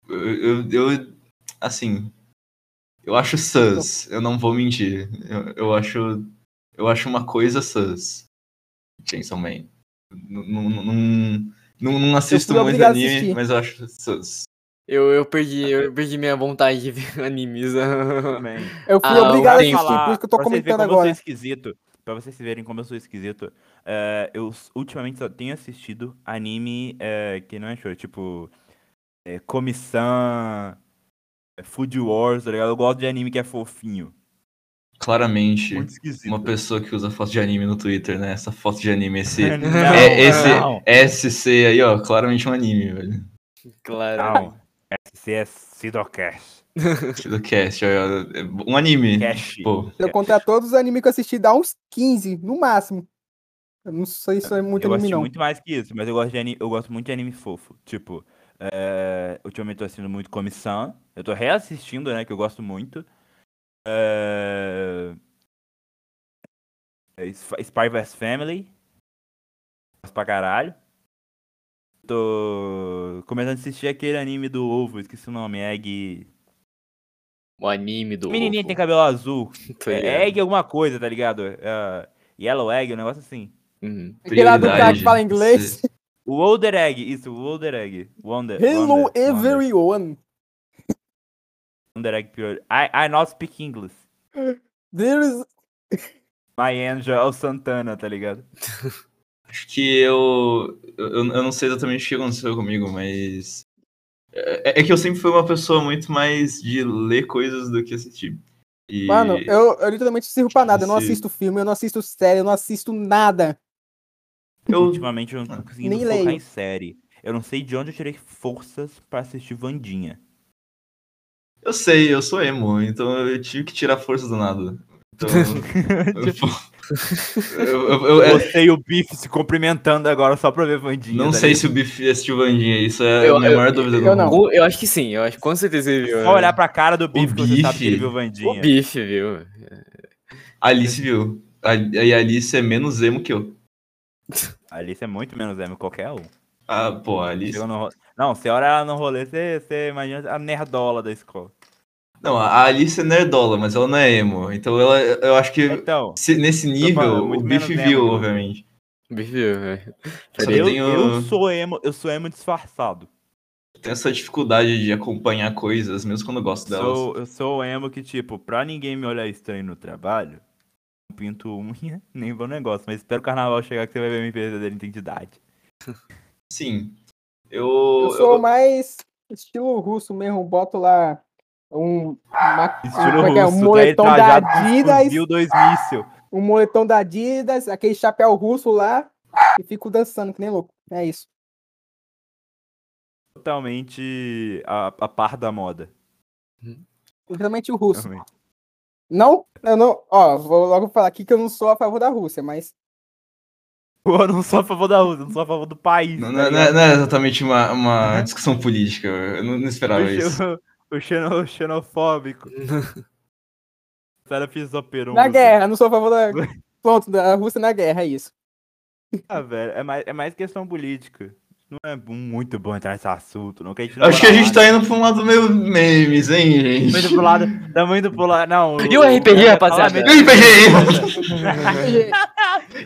Eu, eu, assim, Eu acho sus, eu não vou mentir. Eu, eu acho. Eu acho uma coisa sus. Chainsaw Man. Não, assisto muito anime, mas eu acho sus. Eu, eu perdi, eu perdi minha vontade de ver animes. Também. Eu fui Ah, obrigado a assistir, por isso que eu tô pra vocês verem comentando como eu sou agora. esquisito. Pra vocês verem como eu sou esquisito. é, eu ultimamente só tenho assistido anime é, que não é show, tipo. É, Comissão. é, Food Wars, tá ligado? Eu gosto de anime que é fofinho. Claramente, uma pessoa que usa foto de anime no Twitter, né? Essa foto de anime, esse. Não, é, esse não. SC aí, ó, claramente um anime, velho. Claro. Não. SC é Sidocast. Do cast, ó, é um anime. Cash. Pô, Se eu contar todos os animes que eu assisti, dá uns 15, no máximo. Eu não sei se é muito eu anime, gosto não. muito mais que isso, mas eu gosto, de anime, eu gosto muito de anime fofo. Tipo, é, ultimamente tô assistindo muito Comissão. Eu tô reassistindo, né? Que eu gosto muito. É, é, Sp- Spy vs Family. Gosto pra caralho. Tô começando a assistir aquele anime do ovo, esqueci o nome, Egg. O anime do. Menininha ovo. tem cabelo azul. É, egg alguma coisa, tá ligado? É, Yellow Egg, um negócio assim. Uhum. Aquele lá do cara que fala inglês. O Older Egg, isso, o Older Egg. Wonder, Hello Wonder, everyone. Wonder Egg Pure. I, I not speak English. There is... My Angel Santana, tá ligado? Acho que eu, eu. Eu não sei exatamente o que aconteceu comigo, mas. É, é que eu sempre fui uma pessoa muito mais de ler coisas do que assistir. E Mano, eu, eu literalmente não sirvo pra nada. Eu não assisto filme, eu não assisto série, eu não assisto nada. Eu- Ultimamente eu não tô conseguindo Nem focar leio. em série. Eu não sei de onde eu tirei forças pra assistir Vandinha. Eu sei, eu sou emo, então eu tive que tirar força do nada. Então. eu, eu- eu- é- Você e o Biff se cumprimentando agora só pra ver Vandinha. não tá sei se o Biff assistiu Vandinha, isso é Eu- a minha eu- maior dúvida do eu não. mundo. Eu acho que sim, eu acho que com certeza ele viu. Só olhar pra cara do Biff O que você sabe que ele viu O Vandinha. bife, viu? A Alice viu. A- E a Alice é menos emo que eu. A Alice é muito menos emo que qualquer um. Ah, pô, a Alice. No Não, você olha ela no rolê, você, você imagina a nerdola da escola. Não, a Alice é nerdola, mas ela não é emo. Então ela, eu acho que Então, se- nesse nível, falando, muito o Biff viu, emo, obviamente. O bife viu, velho. Eu, tenho- eu sou emo, eu sou emo disfarçado. Tenho essa dificuldade de acompanhar coisas, mesmo quando eu gosto delas. Sou, eu sou o emo que, tipo, pra ninguém me olhar estranho no trabalho, pinto unha, nem vou no negócio. Mas espero o carnaval chegar que você vai ver minha verdadeira identidade. Sim. Eu. Eu sou eu- mais estilo russo mesmo. Boto lá um, uma, Estilo é é? um russo, moletom da trajado com Adidas, fuzil dois míssil. um moletom da Adidas, aquele chapéu russo lá e fico dançando que nem louco. É isso. Totalmente a, a par da moda. Literalmente o russo. Realmente. Não, eu não, ó, vou logo falar aqui que eu não sou a favor da Rússia, mas Eu não sou a favor da Rússia, eu não sou a favor do país. Não, tá não- não é- não é exatamente uma, uma discussão política. Eu não, não esperava o, isso. xeno- o xeno- xenofóbico. Sério, fiz operou. na guerra, não sou a favor da. Pronto, da Rússia na guerra, é isso. Ah, velho, é mais, é mais questão política. Não é muito bom entrar nesse assunto, não. Que a gente não Acho que a gente lá, tá indo pra um lado meio memes, hein, Tamo indo gente? pro lado. Tamo indo pro lado. Não. E o RPG, rapaziada? E o RPG?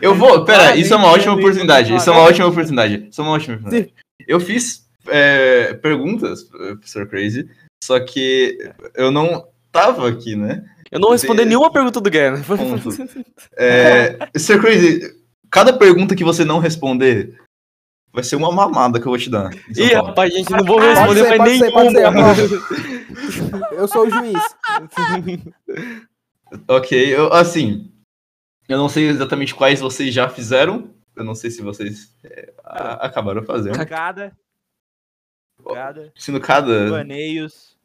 Eu vou, pera, isso é uma ótima oportunidade. Isso é uma ótima oportunidade. Isso é uma ótima oportunidade. Eu fiz é, perguntas, professor Crazy, só que eu não tava aqui, né? Eu não respondi Be- nenhuma pergunta do Guerra. Ponto. É, Sr. Crazy, cada pergunta que você não responder vai ser uma mamada que eu vou te dar. Ih, rapaz, gente, não vou responder ser, mais ser, Eu sou o juiz. Ok, eu, assim, eu não sei exatamente quais vocês já fizeram. Eu não sei se vocês é, a- acabaram fazendo. Cada. Cada. Sendo cada. Baneios.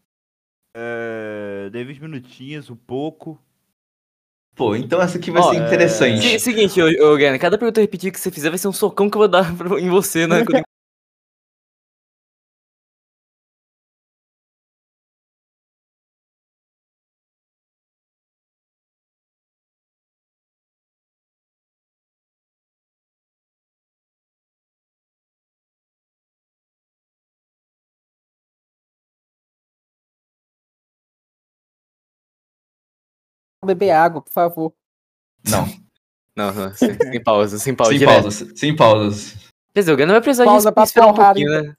É, dei 20 minutinhos, um pouco. Pô, então essa aqui vai Ó, ser é, interessante. Se- Seguinte, ô, ô Guerra, cada pergunta repetida que você fizer vai ser um socão que eu vou dar em você, né? quando beber água, por favor. Não, Não, não, sem, sem pausa, sem pausa. sem direto. pausas, sem pausas. Quer dizer, o Gano vai precisar Pausa de pra esperar um pouquinho, né?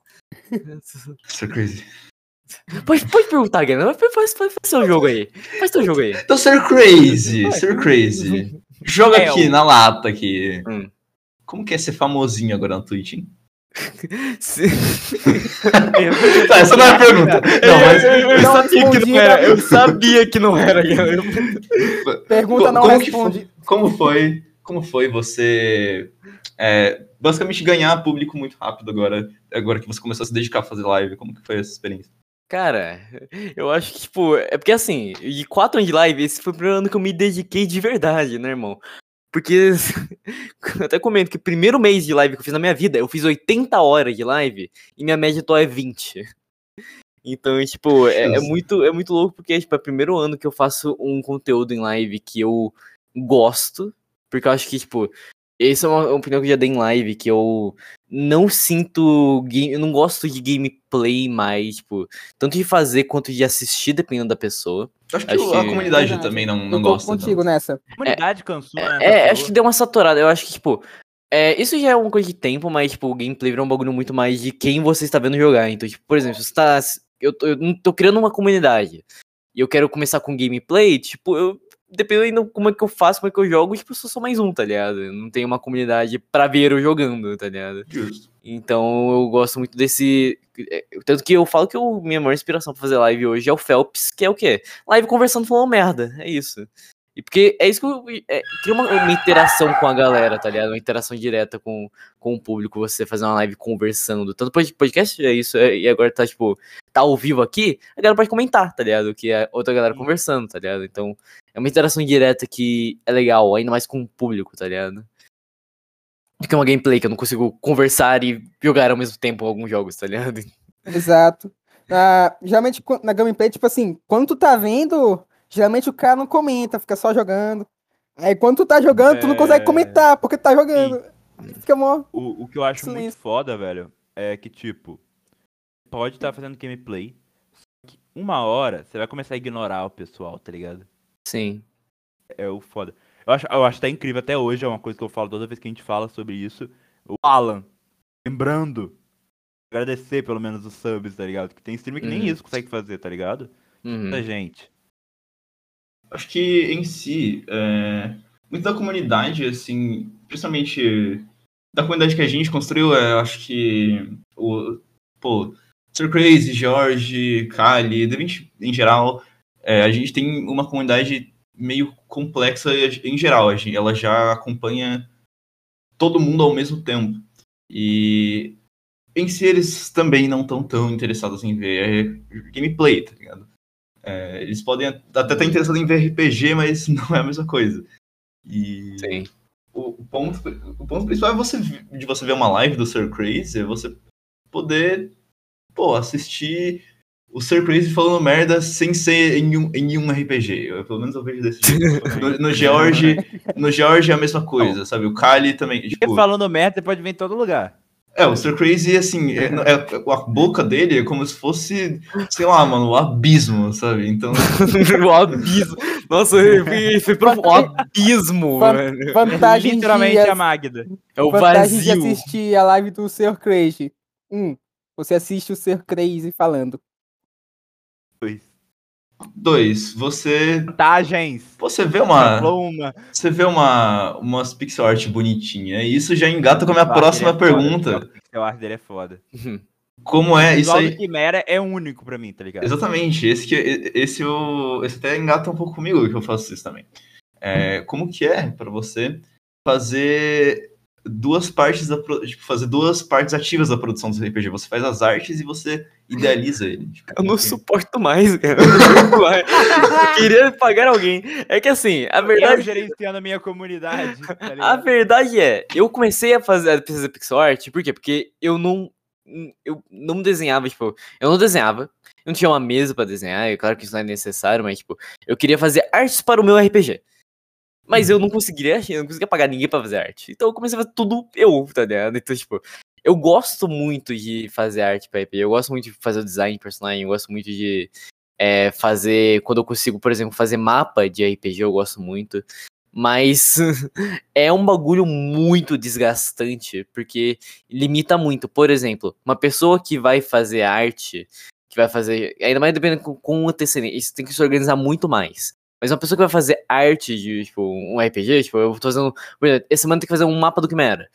So crazy. Pode, pode perguntar, Gano. Faz, faz, faz seu jogo aí. Faz teu jogo aí. Então, Sir Crazy, Sir Crazy. Joga É, aqui, na lata aqui. Hum. Como que é ser famosinho agora no Twitch, hein? Se- Tá, essa não é a pergunta. Não, mas eu, eu Não sabia que não era. Eu sabia que não era. Pergunta não como responde. como foi, como foi você é, basicamente ganhar público muito rápido agora, agora que você começou a se dedicar a fazer live? Como que foi essa experiência? Cara, eu acho que, tipo, é porque assim, de quatro anos de live, esse foi o primeiro ano que eu me dediquei de verdade, né, irmão? Porque, eu até comento que o primeiro mês de live que eu fiz na minha vida, eu fiz 80 horas de live e minha média atual é 20. Então, tipo, é, é muito, é muito louco porque tipo, é o primeiro ano que eu faço um conteúdo em live que eu gosto, porque eu acho que, tipo, essa é uma opinião que eu já dei em live, que eu não sinto. game- Eu não gosto de gameplay mais, tipo, tanto de fazer quanto de assistir, dependendo da pessoa. Acho que Acho a que- comunidade Verdade. também não, não Eu tô gosta. contigo nessa. A comunidade cansou, né? É, acho que deu uma saturada. Eu acho que, tipo. É, isso já é uma coisa de tempo, mas, tipo, o gameplay virou um bagulho muito mais de quem você está vendo jogar. Então, tipo, por exemplo, você tá. Eu tô, eu tô criando uma comunidade e eu quero começar com gameplay, tipo, eu. Dependendo como é que eu faço, como é que eu jogo, tipo, eu sou só mais um, tá ligado? Eu não tenho uma comunidade pra ver eu jogando, tá ligado? Justo. Então eu gosto muito desse. é, Tanto que eu falo que minha maior inspiração pra fazer live hoje é o Phelps, que é o quê? Live conversando falando merda. É isso. E porque é isso que eu. É, cria uma, uma interação com a galera, tá ligado? Uma interação direta com, com o público, você fazer uma live conversando. Tanto pod- podcast é isso, é- e agora tá, tipo, tá ao vivo aqui, a galera pode comentar, tá ligado? Que é outra galera conversando, tá ligado? Então, é uma interação direta que é legal, ainda mais com o público, tá ligado? Do que uma gameplay que eu não consigo conversar e jogar ao mesmo tempo alguns jogos, tá ligado? Exato. Geralmente na gameplay, tipo assim, quando tu tá vendo, geralmente o cara não comenta, fica só jogando. Aí quando tu tá jogando, tu não consegue É. comentar, porque tu tá jogando. Fica mó. O, o que eu acho muito foda, velho, é que, tipo, pode estar fazendo gameplay, só que uma hora você vai começar a ignorar o pessoal, tá ligado? Sim. É o foda. Eu acho, eu acho até incrível, até hoje é uma coisa que eu falo toda vez que a gente fala sobre isso. O Alan, lembrando, agradecer pelo menos os subs, tá ligado? Que tem streamer que nem Uhum. isso consegue fazer, tá ligado? Uhum. Muita gente. Acho que em si, é, muito da comunidade, assim, principalmente da comunidade que a gente construiu, é, eu acho que o, pô, Sir Crazy, Jorge, Kali, D20 em geral, é, a gente tem uma comunidade meio complexa em geral, a gente, ela já acompanha todo mundo ao mesmo tempo. E em si eles também não estão tão interessados em ver gameplay, tá ligado? É, eles podem até estar interessados em ver RPG, mas não é a mesma coisa. E Sim. o, o ponto, o ponto principal é você, de você ver uma live do Sir Crazy, é você poder, pô, assistir o Sir Crazy falando merda sem ser em um, em um RPG. Eu, pelo menos eu vejo desse jeito. No, no George, no George é a mesma coisa, sabe? O Kali também. Tipo, falando merda, você pode ver em todo lugar. é, o Sir Crazy, assim, é, é- a boca dele é como se fosse, sei lá, mano, o abismo, sabe? Então, o abismo. Nossa, eu fui, fui pro o abismo, mano. Vantagem Literalmente de, a Magda. É o vantagem de vazio. assistir a live do Sr. Crazy. Um, você assiste o Sr. Crazy falando. dois, você, Vantagens. você vê uma, uma. você vê uma, umas pixel art bonitinha, e isso já engata com a minha próxima é foda, pergunta. O pixel art dele é foda. Como é O isso aí? Quimera é único pra mim, tá ligado? Exatamente, esse, que, esse, eu, esse até engata um pouco comigo que eu faço isso também. É, como que é pra você fazer duas partes da tipo, fazer duas partes ativas da produção do RPG? Você faz as artes e você idealiza ele. Tipo, Eu não suporto mais, cara. Eu não suporto mais. Eu queria pagar alguém. É que assim, a Eu verdade. gerenciando a minha comunidade, tá A verdade é, eu comecei a fazer a fazer pixel art, por quê? Porque eu não eu não desenhava, tipo, eu não desenhava, eu não tinha uma mesa pra desenhar, e claro que isso não é necessário, mas tipo, eu queria fazer artes para o meu RPG. Mas eu não conseguiria, eu não conseguia pagar ninguém pra fazer arte. Então eu comecei a fazer tudo eu, tá ligado? Então, tipo, eu gosto muito de fazer arte pra RPG, eu gosto muito de fazer o design de personagem, eu gosto muito de é, fazer. Quando eu consigo, por exemplo, fazer mapa de RPG, eu gosto muito. Mas é um bagulho muito desgastante, porque limita muito. Por exemplo, uma pessoa que vai fazer arte, que vai fazer. Ainda mais dependendo com, com antecedência, isso tem que se organizar muito mais. Mas uma pessoa que vai fazer arte de, tipo, um RPG, tipo, eu tô fazendo. Por exemplo, essa semana tem que fazer um mapa do Quimera.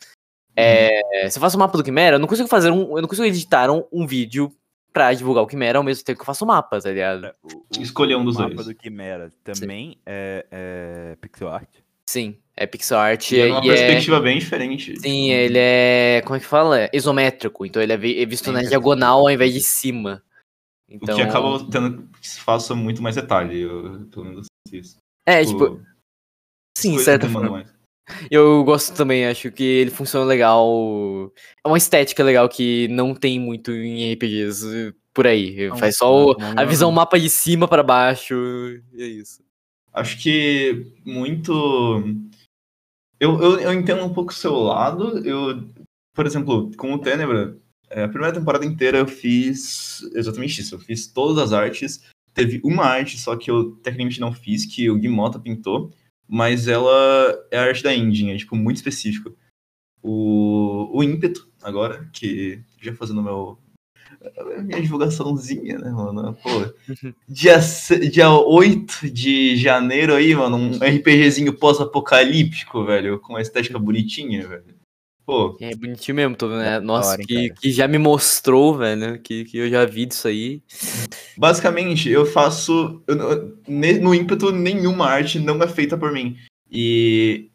É, se eu faço um mapa do Quimera, eu não consigo fazer um. Eu não consigo editar um, um vídeo pra divulgar o Quimera ao mesmo tempo que eu faço o mapa, tá ligado? O, o- Escolher um o dos mapa dois. do Quimera também é, é pixel art. Sim, é pixel art E é uma e é. perspectiva bem diferente. Sim, ele é. Como é que fala? Isométrico. Então ele é é visto na diagonal ao invés de cima. Então, O que acaba tendo que se faça muito mais detalhe. Eu, pelo menos isso. É, tipo, sim, coisas certa forma. mais. Eu gosto também, acho que ele funciona legal. É uma estética legal que não tem muito em RPGs eh, por aí. Não, Faz só o- não, a não, visão não. mapa de cima pra baixo. E é isso. Acho que muito. Eu, eu, eu entendo um pouco o seu lado. Eu, por exemplo, com o Tenebra, é, a primeira temporada inteira eu fiz exatamente isso. Eu fiz todas as artes. Teve uma arte só que eu tecnicamente não fiz, que o Gui Mota pintou, mas ela é a arte da engine, é tipo muito específico. O, o ímpeto, agora, que já fazendo meu. Minha divulgaçãozinha, né, mano? Pô, dia, dia 8 de janeiro aí, mano, um RPGzinho pós-apocalíptico, velho, com uma estética bonitinha, velho. Pô, É bonitinho mesmo, tô, né? Da Nossa, hora, que, que já me mostrou, velho, que, que eu já vi disso aí. basicamente, eu faço. eu no ímpeto, nenhuma arte não é feita por mim. E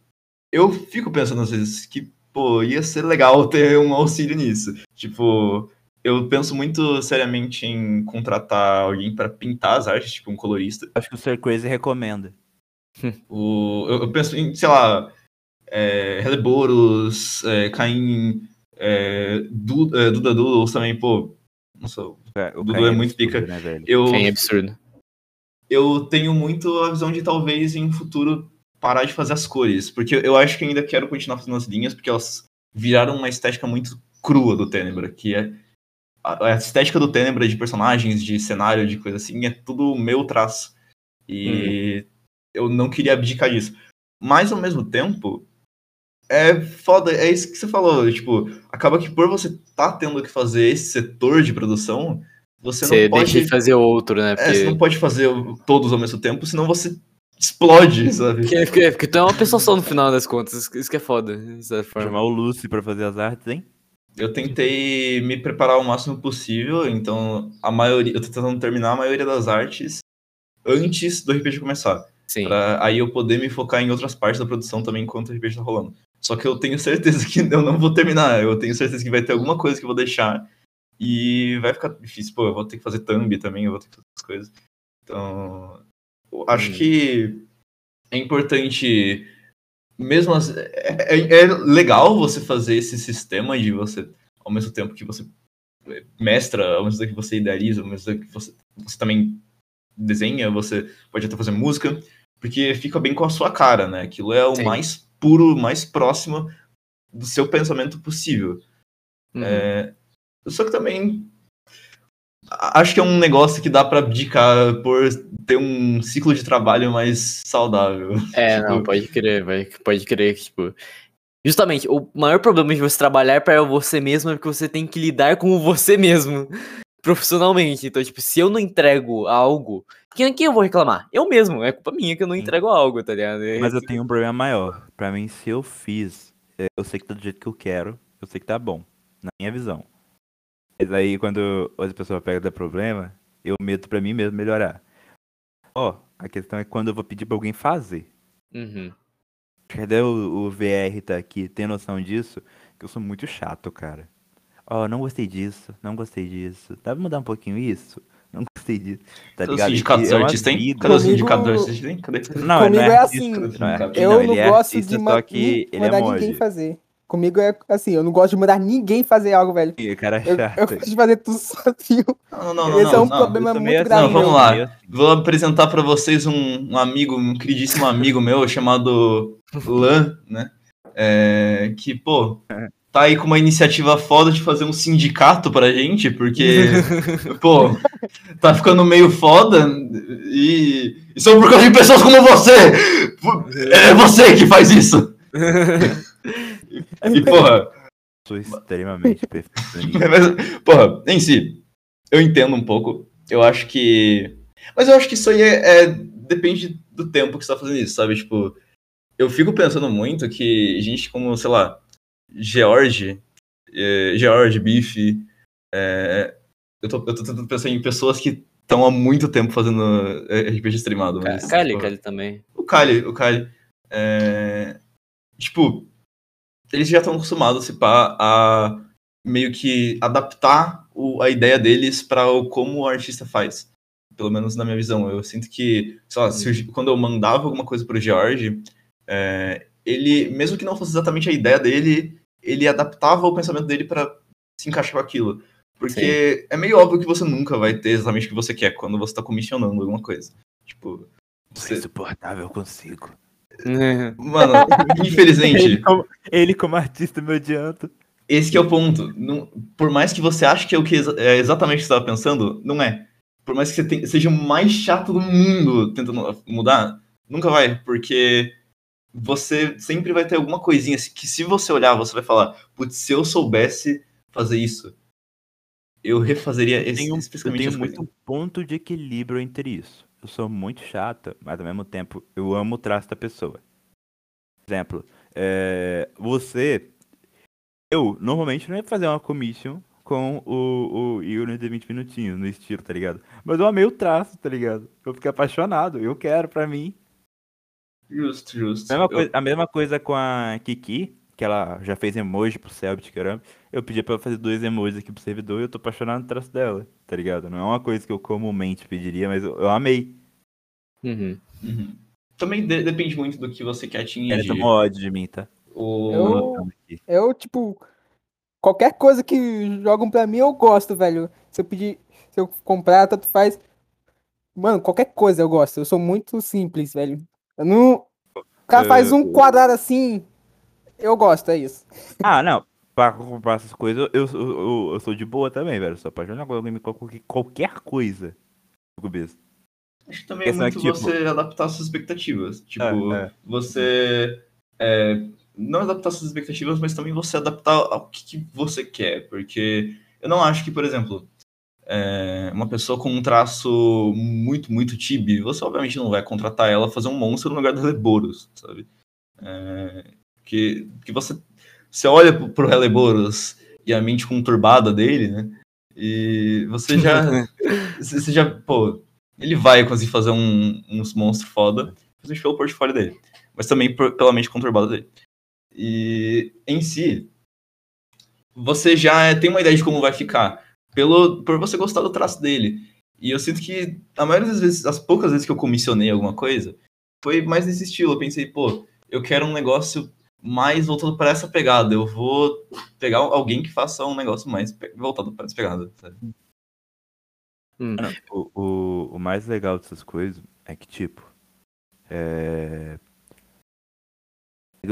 eu fico pensando às vezes que, pô, ia ser legal ter um auxílio nisso. Tipo, eu penso muito seriamente em contratar alguém pra pintar as artes, tipo um colorista. Acho que o Sir Crazy recomenda. O, eu, eu penso em, sei lá, é, Heleboros, é, Caim, é, Du- é, Duda Doodles também, pô. Nossa, O Dudu Caim é muito absurdo, pica. Né, eu, é absurdo. eu tenho muito a visão de talvez em um futuro parar de fazer as cores, porque eu acho que ainda quero continuar fazendo as linhas, porque elas viraram uma estética muito crua do Tenebra, que é a, a estética do Tenebra de personagens, de cenário, de coisa assim, é tudo meu traço. E eu não queria abdicar disso. Mas ao mesmo tempo, é foda, é isso que você falou, tipo, acaba que por você tá tendo que fazer esse setor de produção, você, Você não pode deixa de fazer outro, né? é, Porque, você não pode fazer todos ao mesmo tempo, senão você explode, sabe? porque, porque, porque tu é uma pessoa só no final das contas, isso- que é foda. Chamar o Lucy pra fazer as artes, hein? Eu tentei me preparar o máximo possível, então a maioria, eu tô tentando terminar a maioria das artes antes do RPG começar, Sim. pra aí eu poder me focar em outras partes da produção também enquanto o RPG tá rolando. Só que eu tenho certeza que eu não vou terminar, eu tenho certeza que vai ter alguma coisa que eu vou deixar e vai ficar difícil, pô, eu vou ter que fazer thumb também, eu vou ter que fazer essas coisas. Então, eu acho Hum. que é importante mesmo as, é, é- é legal você fazer esse sistema de você, ao mesmo tempo que você mestra, ao mesmo tempo que você idealiza, ao mesmo tempo que você, você também desenha, você pode até fazer música, porque fica bem com a sua cara, né? Aquilo é o Sim. mais puro, mais próximo do seu pensamento possível. Uhum. É, só que também acho que é um negócio que dá pra abdicar por ter um ciclo de trabalho mais saudável. É, Tipo, não, pode crer, vai, pode crer que, tipo. Justamente, o maior problema de você trabalhar para você mesmo é que você tem que lidar com você mesmo profissionalmente. Então, tipo, se eu não entrego algo, quem, quem eu vou reclamar? Eu mesmo, é culpa minha que eu não entrego algo, tá ligado? Mas eu tenho um problema maior. Pra mim, se eu fiz, é, eu sei que tá do jeito que eu quero, eu sei que tá bom, na minha visão. Mas aí, quando outra pessoa pega dar problema, eu meto pra mim mesmo melhorar. Ó, a questão é quando eu vou pedir pra alguém fazer. Uhum. Cadê o, o VR tá aqui? Tem noção disso? Que eu sou muito chato, cara. Ó, não gostei disso, não gostei disso. Dá pra mudar um pouquinho isso? Não gostei disso. Tá Cadê os ligado? sindicatos E é artistas, hein? vida. Cadê os Comigo- sindicatos artistas? Cadê? Não, Comigo não é artista, assim, não é- Eu não, é gosto de ma- só que ele é mandar ninguém fazer. Comigo é assim, eu não gosto de mandar ninguém fazer algo, velho. Ih, Cara Eu, chato. eu gosto de fazer tudo sozinho. Não, não, não, Esse não, é um não. problema Eu muito assim, grave. Não, vamos eu lá. assim. Vou apresentar pra vocês um, um amigo, um queridíssimo amigo meu chamado Lan, né? É, que, pô, tá aí com uma iniciativa foda de fazer um sindicato pra gente, porque, pô, tá ficando meio foda e, e só por causa de pessoas como você! É você que faz isso! E, porra, Sou extremamente perfeccionista. mas, porra, em si, eu entendo um pouco. Eu acho que. Mas eu acho que isso aí é, é- depende do tempo que você tá fazendo isso, sabe? Tipo, eu fico pensando muito que gente como, sei lá, George, eh, George, Biff, eh, eu, tô, eu tô tentando pensar em pessoas que estão há muito tempo fazendo eh, RPG streamado. Mas, Kali, tipo, Kali também. o Kali, o Kali. é, Tipo, eles já estão acostumados, se pá, a meio que adaptar o- a ideia deles para como o artista faz. Pelo menos na minha visão. Eu sinto que, sei lá, se o- quando eu mandava alguma coisa pro George, é, ele, mesmo que não fosse exatamente a ideia dele, ele adaptava o pensamento dele para se encaixar com aquilo. Porque é meio óbvio que você nunca vai ter exatamente o que você quer quando você tá comissionando alguma coisa. Tipo, Isso é você, insuportável, eu consigo. Mano, infelizmente, Ele como, ele como artista me adianta. esse que é o ponto. Não- por mais que você ache que é o que é exatamente o que você estava pensando, não é. Por mais que você tem- seja o mais chato do mundo tentando mudar, nunca vai, porque você sempre vai ter alguma coisinha assim, que se você olhar, você vai falar, putz, se eu soubesse fazer isso, eu refazeria esse, tenho, eu tenho muito ponto de equilíbrio entre isso. Eu sou muito chata, mas ao mesmo tempo eu amo o traço da pessoa. Exemplo, é, você. Eu normalmente não ia fazer uma commission com o, o Yuri de 20 minutinhos no estilo, tá ligado? Mas eu amei o traço, tá ligado? Eu fiquei apaixonado, eu quero pra mim. Justo, justo. Mesma Eu- coisa- a mesma coisa com a Kiki, que ela já fez emoji pro Selbit, caramba. Eu pedi pra ela fazer dois emojis aqui pro servidor e eu tô apaixonado no traço dela, tá ligado? Não é uma coisa que eu comumente pediria, mas eu, eu amei. Uhum. Uhum. Também de- depende muito do que você quer atingir. Ela tomou ódio de mim, tá? O... Eu- Eu, tipo, qualquer coisa que jogam pra mim eu gosto, velho. Se eu pedir, se eu comprar, tanto faz. Mano, qualquer coisa eu gosto. Eu sou muito simples, velho. Não. O cara faz um quadrado assim, eu gosto, é isso. Ah, não. Pra comprar essas coisas, eu, eu, eu, eu sou de boa também, velho. Sou apaixonado por alguém qualquer, qualquer coisa. Fico besta. Acho que também é é muito que, tipo- você adaptar suas expectativas. Tipo, É, é. você. é, não adaptar suas expectativas, mas também você adaptar ao que, que você quer. Porque eu não acho que, por exemplo, é, uma pessoa com um traço muito, muito tibi, você obviamente não vai contratar ela fazer um monstro no lugar do Heleboros, sabe? É, que, que você, você olha pro, Heleboros e a mente conturbada dele, né? E você já. você você já. Pô, ele vai conseguir fazer um- uns monstros foda, principalmente pelo portfólio dele. Mas também por- pela mente conturbada dele. E em si, você já tem uma ideia de como vai ficar. Pelo, por você gostar do traço dele. E eu sinto que a maioria das vezes, as poucas vezes que eu comissionei alguma coisa, foi mais nesse estilo. Eu pensei, pô, eu quero um negócio mais voltado para essa pegada. Eu vou pegar alguém que faça um negócio mais voltado para essa pegada. Sabe? Mano, o, o, o mais legal dessas coisas é que, tipo. É.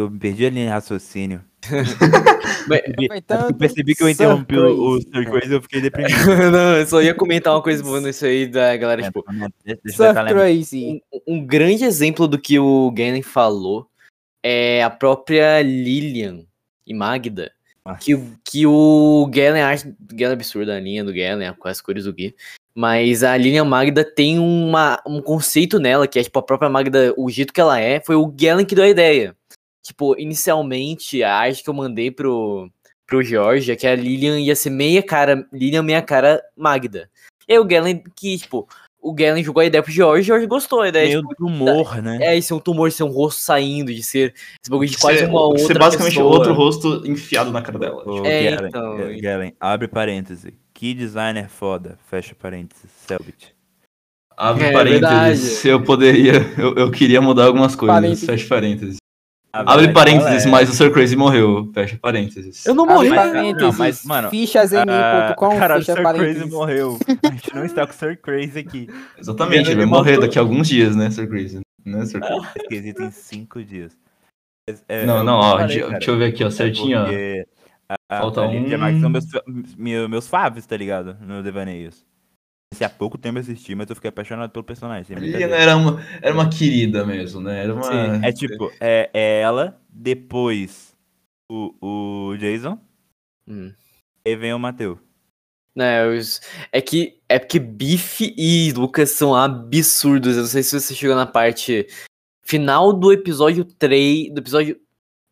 Eu me perdi ali em raciocínio. Mas- Percebi- Aproveitando, eu percebi que eu interrompi o, o Crazy. Sir Crazy e eu fiquei deprimido. não, eu só ia comentar uma coisa boa nisso aí da galera, tipo, Sir tentar lembrar. Crazy. um, um grande exemplo do que o Gannon falou é a própria Lilian e Magda. Que, o- que o Galen acha. Galen é absurda, a linha do Galen, com as cores do Gui. Mas a Lilian Magda tem uma, um conceito nela, que é tipo a própria Magda, o jeito que ela é, foi o Galen que deu a ideia. Tipo, inicialmente, a arte que eu mandei pro, pro George é que a Lilian ia ser meia cara, Lilian meia cara Magda. E aí o Galen, que, tipo, o Galen jogou a ideia pro George, o George gostou da ideia. Meio tipo, do humor, né? é, ser um tumor, ser um rosto saindo, de ser esse bagulho de quase Ser- uma outra ser basicamente pessoa. outro rosto enfiado na cara dela. Ô, É, Galen, então, Ga- e- Galen, abre parêntese. Que designer foda. Fecha parênteses. Selbit. Abre É, parênteses. verdade. Eu poderia. Eu, eu queria mudar algumas coisas. Parênteses. Fecha parênteses. Ah, Abre parênteses, é? mas o Sir Crazy morreu. Fecha parênteses. Eu não morri. mas- parênteses, não, mas, mano, Ah, caralho, fecha Sir Crazy parênteses. morreu. A gente não está com o Sir Crazy aqui. Exatamente, ele vai morrer daqui a alguns dias, né, Sir Crazy? Né, Sir Crazy? Esquisito em cinco dias. É, não, não, ó, falei, deixa, cara, deixa eu ver aqui, ó, é certinho, ó. porque A, Falta a um. Max são meus, fa- meu- meus faves, tá ligado? No Devaneios. Esse há pouco tempo eu assisti, mas eu fiquei apaixonado pelo personagem. A. Liliana era uma, era uma querida mesmo, né? Era uma. Sim. É tipo, é, é ela, depois o, o Jason, Hum. e vem o Matheus. Né, os- é que é porque Biff e Lucas são absurdos. Eu não sei se você chegou na parte final do episódio 3, do episódio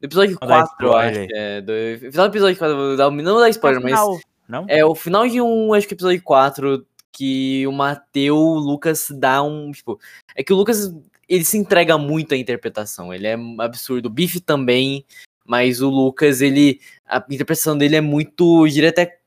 do episódio Não dá 4, eu acho. É, do final do episódio 4, vou dar- não vou dar spoiler, mas Afinal, Não? é o final de um, acho que episódio 4 que o Mateu, o Lucas dá um, tipo, é que o Lucas ele se entrega muito à interpretação, ele é absurdo. O Biff também, mas o Lucas, ele a interpretação dele é muito, eu diria até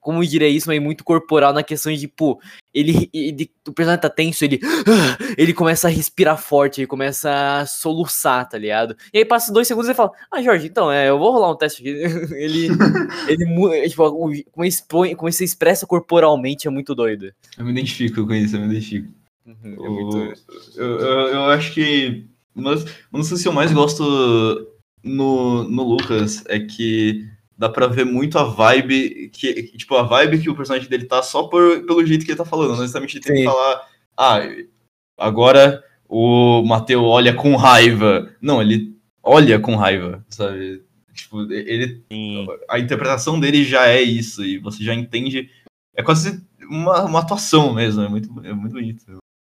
como eu diria isso, mas muito corporal na questão de, pô, ele, ele o personagem tá tenso, ele ele começa a respirar forte, ele começa a soluçar, tá ligado? E aí passa dois segundos e ele fala, ah, Jorge, então, é, eu vou rolar um teste aqui. ele, ele, é, tipo, como, ele expõe, como ele se expressa corporalmente é muito doido. Eu me identifico com isso, eu me identifico. É O- muito... eu, eu, eu acho que uma das, uma das coisas que eu mais gosto no, no Lucas é que dá pra ver muito a vibe que, tipo, a vibe que o personagem dele tá só por, pelo jeito que ele tá falando. Não necessariamente ele tem que falar, ah, agora o Mateu olha com raiva. Não, ele olha com raiva, sabe? Tipo, ele, Sim. a interpretação dele já é isso, e você já entende. É quase uma, uma atuação mesmo, é muito, é muito bonito.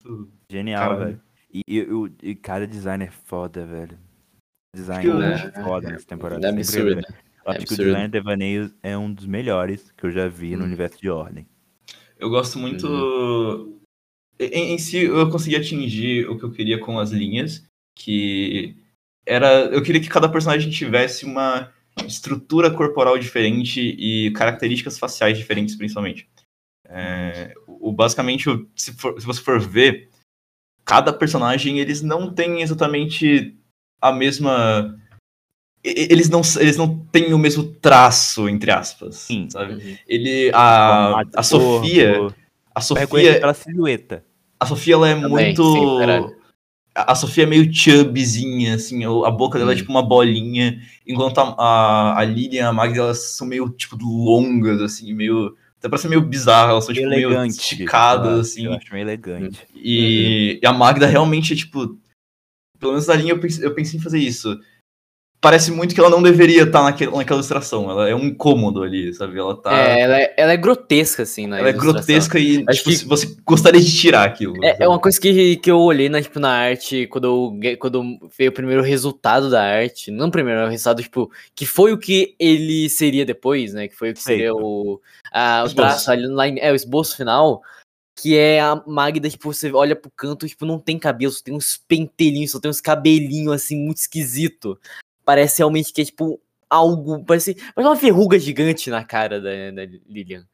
Muito- Genial, velho. E, e, o- e cada design é foda, velho. Design é foda nessa temporada. É absurdo. velho. Eu acho que o absurdo. de Devaneios é um dos melhores que eu já vi no Hum. universo de Ordem. Eu gosto muito. Em, em si, eu consegui atingir o que eu queria com as linhas, que era. Eu queria que cada personagem tivesse uma estrutura corporal diferente e características faciais diferentes, principalmente. É, o, basicamente, o- se, for- se você for ver, cada personagem, eles não têm exatamente a mesma. Eles não, eles não têm o mesmo traço, entre aspas. Sim. Sabe? Uhum. Ele. A, a Sofia. A Sofia, pela silhueta. a Sofia, ela é Também, muito. sim, a Sofia é meio chubbyzinha, assim, a boca dela é Hum. tipo uma bolinha, enquanto a, a, a Lilian e a Magda, elas são meio, tipo, longas, assim, meio. Até parece meio bizarro, elas são, tipo, meio elegante. esticadas, acho, assim. Eu acho meio elegante. E, e a Magda realmente, tipo. Pelo menos na linha eu pensei, eu pensei em fazer isso. Parece muito que ela não deveria estar naquele, naquela ilustração. Ela é um incômodo ali, sabe? Ela tá. É, ela é, ela é grotesca, assim, na ela é ilustração. grotesca e Acho tipo, que- você gostaria de tirar aquilo. É, sabe? é uma coisa que, que eu olhei na, tipo, na arte quando, eu, quando veio o primeiro resultado da arte. Não o primeiro, o resultado, tipo, que foi o que ele seria depois, né? Que foi o que seria Feito. o, a, o Esboço. traço ali, em- é, o esboço final. Que é a Magda, tipo, você olha pro canto, tipo, não tem cabelo, só tem uns pentelhinhos, só tem uns cabelinhos, assim, muito esquisito. Parece realmente que é, tipo, algo, parece, parece uma verruga gigante na cara da, da Lilian.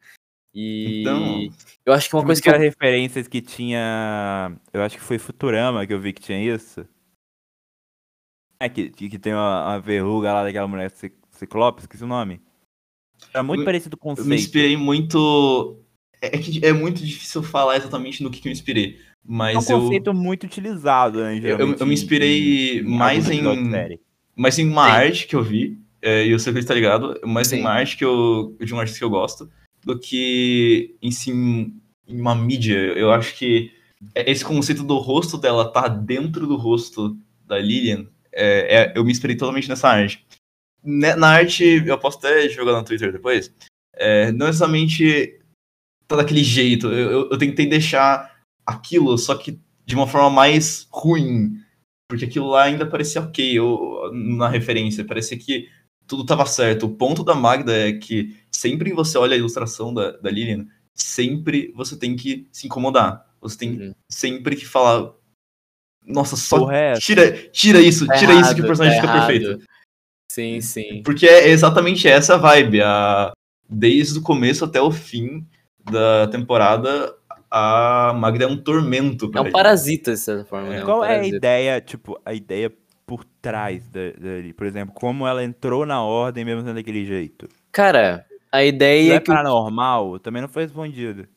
E Então, eu acho que uma coisa que eu referências que tinha. Eu acho que foi Futurama que eu vi que tinha isso. É, que, que, tem uma, uma verruga lá daquela mulher cic- ciclope, esqueci o nome. Era muito Eu- parecido com o Eu me inspirei muito. É é que é muito difícil falar exatamente no que, que eu me inspirei. É Mas um eu, conceito muito utilizado, né? eu, eu me inspirei em mais em, mais em uma Sim. arte que eu vi, é, e eu sei que ele tá ligado, mais em Sim. uma arte que eu, de um artista que eu gosto, do que em si em em uma mídia. Eu acho que esse conceito do rosto dela tá dentro do rosto da Lilian, é, é- eu me inspirei totalmente nessa arte. Na arte, eu posso até jogar no Twitter depois, é, não necessariamente tá daquele jeito. Eu, eu, eu tentei deixar aquilo, só que de uma forma mais ruim. Porque aquilo lá ainda parecia ok eu, na referência. Parecia que tudo tava certo. O ponto da Magda é que sempre que você olha a ilustração da, da Lilian, sempre você tem que se incomodar. Você tem Uhum. sempre que falar. Nossa, só é tira, tira isso, Tá tira isso que o errado, personagem tá fica errado. perfeito. Sim, sim. Porque é exatamente essa a vibe. A, desde o começo até o fim da temporada, a Magda é um tormento. É um ele. parasita, de certa forma. É. né? Um Qual é a ideia, tipo, a ideia por trás dali? Por exemplo, como ela entrou na ordem mesmo sendo daquele jeito? Cara, a Não ideia é é que. paranormal? Também não foi respondido.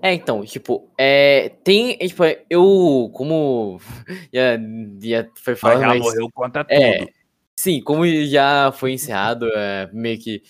É, então, tipo, é. Tem. é, Tipo, é, eu. Como. Já, já foi Mas falado, ela mas. morreu contra É, tudo. Sim, como já foi encerrado, é meio que.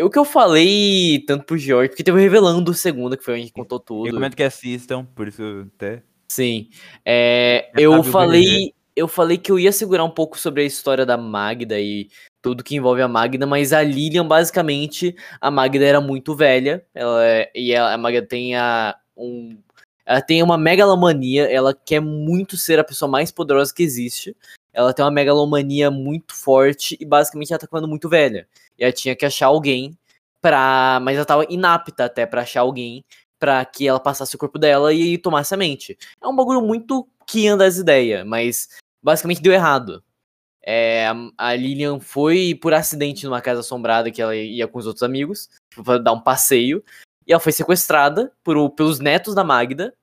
O que eu falei tanto pro George, porque teve o Revelando segunda, que foi onde contou tudo. Recomendo que assistam, por isso até. Sim. É, eu falei. Eu falei que eu ia segurar um pouco sobre a história da Magda e tudo que envolve a Magda, mas a Lilian, basicamente, a Magda era muito velha. Ela é- e a, a Magda tem a, um. Ela tem uma megalomania, ela quer muito ser a pessoa mais poderosa que existe. Ela tem uma megalomania muito forte e basicamente ela tá ficando muito velha. E ela tinha que achar alguém pra. Mas ela tava inapta até pra achar alguém pra que ela passasse o corpo dela e tomasse a mente. É um bagulho muito que anda as ideias, mas basicamente deu errado. É, a- Lilian foi por acidente numa casa assombrada que ela ia com os outros amigos, tipo, pra dar um passeio, e ela foi sequestrada por, pelos netos da Magda.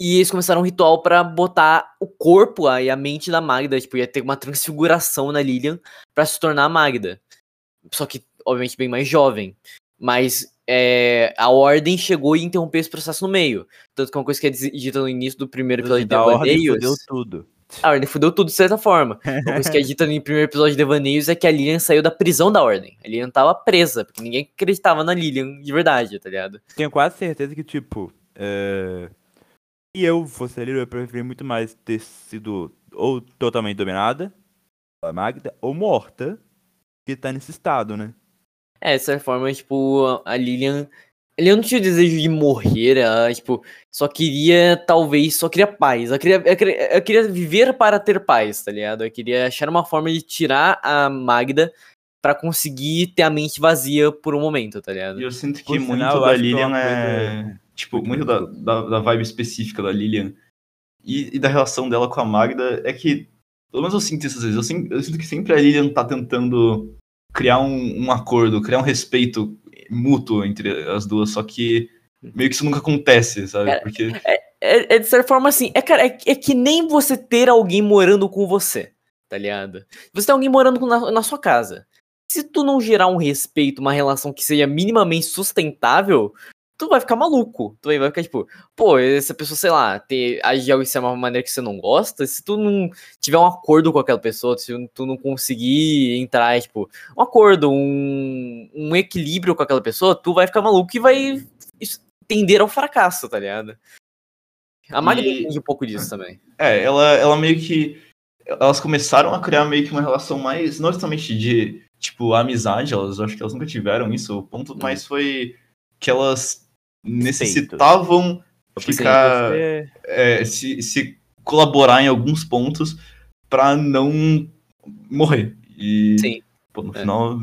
E eles começaram um ritual pra botar o corpo e a mente da Magda, tipo, ia ter uma transfiguração na Lilian pra se tornar a Magda. Só que, obviamente, bem mais jovem. Mas é, a Ordem chegou e interrompeu esse processo no meio. Tanto que uma coisa que é dita no início do primeiro episódio de Da ordem Devaneios. fudeu tudo. A Ordem fudeu tudo de certa forma. Uma coisa que é dita no primeiro episódio de Devaneios é que a Lilian saiu da prisão da Ordem. A Lilian tava presa, porque ninguém acreditava na Lilian de verdade, tá ligado? Tenho quase certeza que, tipo, é... se eu fosse a Lilian, eu preferia muito mais ter sido ou totalmente dominada pela Magda, ou morta, que tá nesse estado, né? É, de certa forma, tipo, a Lilian. Ela não tinha o desejo de morrer, ela, tipo, só queria, talvez, só queria paz. Ela queria, ela queria, ela queria viver para ter paz, tá ligado? Ela queria achar uma forma de tirar a Magda pra conseguir ter a mente vazia por um momento, tá ligado? E eu sinto que Por muito sinal, eu da é Lilian é. coisa Tipo, muito muito da, da, da vibe específica da Lilian e, e da relação dela com a Magda é que, pelo menos eu sinto isso às vezes, eu, sim- eu sinto que sempre a Lilian tá tentando criar um, um acordo, criar um respeito mútuo entre as duas, só que meio que isso nunca acontece, sabe? É, Porque. É, é de certa forma assim, é, cara, é, é que nem você ter alguém morando com você, tá ligado? Você tem alguém morando na, na sua casa. Se tu não gerar um respeito, uma relação que seja minimamente sustentável, tu vai ficar maluco. Tu vai, ficar tipo, pô, essa pessoa, sei lá, ter, agir de algo de uma maneira que você não gosta, se tu não tiver um acordo com aquela pessoa, se tu não conseguir entrar, tipo, um acordo, um, um equilíbrio com aquela pessoa, tu vai ficar maluco e vai tender ao fracasso, tá ligado? A Magda E- entende um pouco disso também. É, ela, ela meio que. Elas começaram a criar meio que uma relação mais. Não exatamente de, tipo, amizade, elas acho que elas nunca tiveram isso, o ponto, mas foi que elas necessitavam ficar. Você- é, se, se colaborar em alguns pontos pra não morrer. E, Sim. pô, no É. final,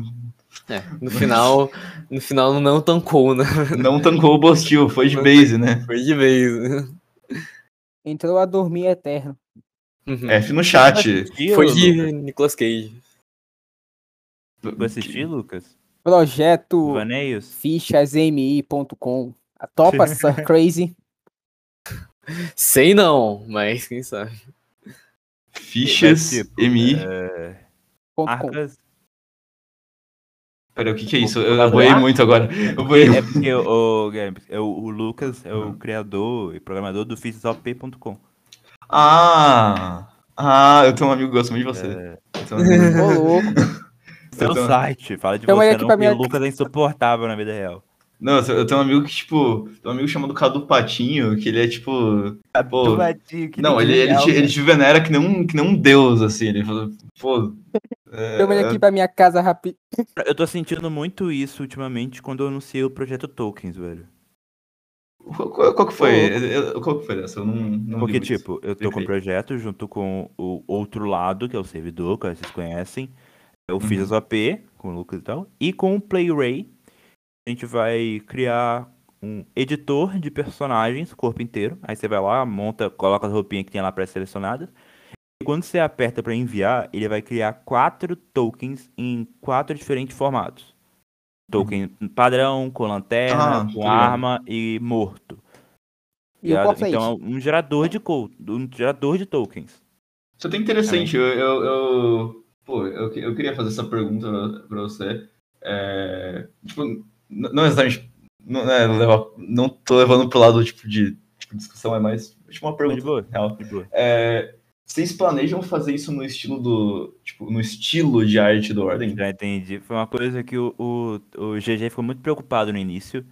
É, no final, no final não tancou, né? não tancou o Bostil, foi de base, né? Foi de vez. Entrou a dormir eterno. Uhum. F no chat. Assistiu, Foi Lucas? de Nicolas Cage. Vai assistir, Lucas? Projeto Vaneios? fichasmi.com. A topa Sir Crazy. Sei não, mas quem sabe. Fichas, tipo, MI. É... Peraí, o que que é isso? Vou Eu, eu boiei muito agora. Eu boiei. É porque o, Guilherme, é o, o Lucas é o criador e programador do fichasop.com. Ah! Ah, eu tenho um amigo que gosta muito de você. É, Eu tenho um amigo- Ô, louco. seu eu tenho- site. Fala de Chama ele você aqui não, pra porque minha- o Lucas é insuportável na vida real. Não, eu tenho- eu um amigo que, tipo, tem um amigo chamado Cadu Patinho, que ele é tipo. Pô, Do Batinho, que não, ele, ele, te, ele né? te venera que nem, um, que nem um deus, assim. Ele fala, pô. é, Chama ele aqui pra minha casa rápido. Eu tô sentindo muito isso ultimamente quando eu anunciei o projeto Tokens, velho. Qual, qual- qual que foi? Eu- eu- Qual que foi dessa? Eu não, não Porque, tipo, eu tô com um projeto junto com o outro lado, que é o servidor, que vocês conhecem. Eu fiz Uhum. as OP com o Lucas e tal. E com o PlayRay, a gente vai criar um editor de personagens, corpo inteiro. Aí você vai lá, monta, coloca as roupinhas que tem lá pré-selecionadas. E quando você aperta pra enviar, ele vai criar quatro tokens em quatro diferentes formatos. Token padrão, com lanterna, Ah, com arma e morto. E o qual Então, é um gerador de um gerador de tokens. Isso é até interessante. Eu, eu, eu- pô, eu, eu queria fazer essa pergunta pra- pra você. É, tipo, não exatamente. Não, é, levar, não tô levando pro lado tipo, de tipo, discussão, é mais tipo, uma de pergunta boa. real. De boa. É, Vocês planejam fazer isso no estilo do. Tipo, no estilo de arte do Ordem? Já entendi. Foi uma coisa que o, o, o GG ficou muito preocupado no início.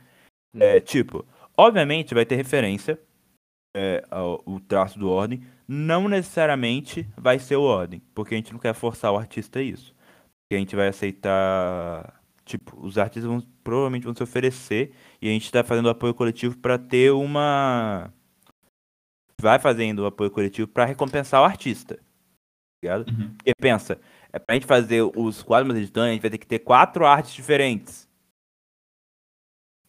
É, tipo, obviamente vai ter referência é, ao o traço do Ordem. Não necessariamente vai ser o Ordem, porque a gente não quer forçar o artista a isso. Porque a gente vai aceitar. Tipo, os artistas vão, provavelmente vão se oferecer e a gente está fazendo apoio coletivo para ter uma. Vai fazendo o apoio coletivo para recompensar o artista. Ligado? Uhum. Porque pensa, é pra gente fazer os quadros mais editantes, a gente vai ter que ter quatro artes diferentes.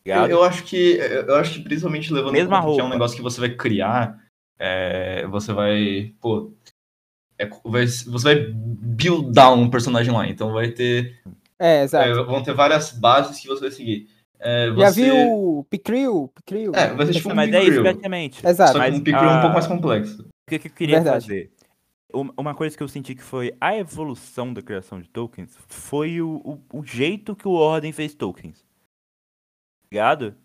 Eu, eu acho que. Eu acho que principalmente levando em Mesma conta que é um negócio que você vai criar. é, você vai. Pô. é, vai- você vai buildar um personagem lá. Então vai ter. É, exato. é, vão ter várias bases que você vai seguir. É, Já você- viu o Picril? Picril? É, vai ser tipo um Mas é isso praticamente. Exato. Só que Mas um Picril um a- pouco mais complexo. O que, que eu queria Verdade. fazer? Um- Uma coisa que eu senti que foi a evolução da criação de tokens foi o, o, o jeito que o Ordem fez tokens. Ligado?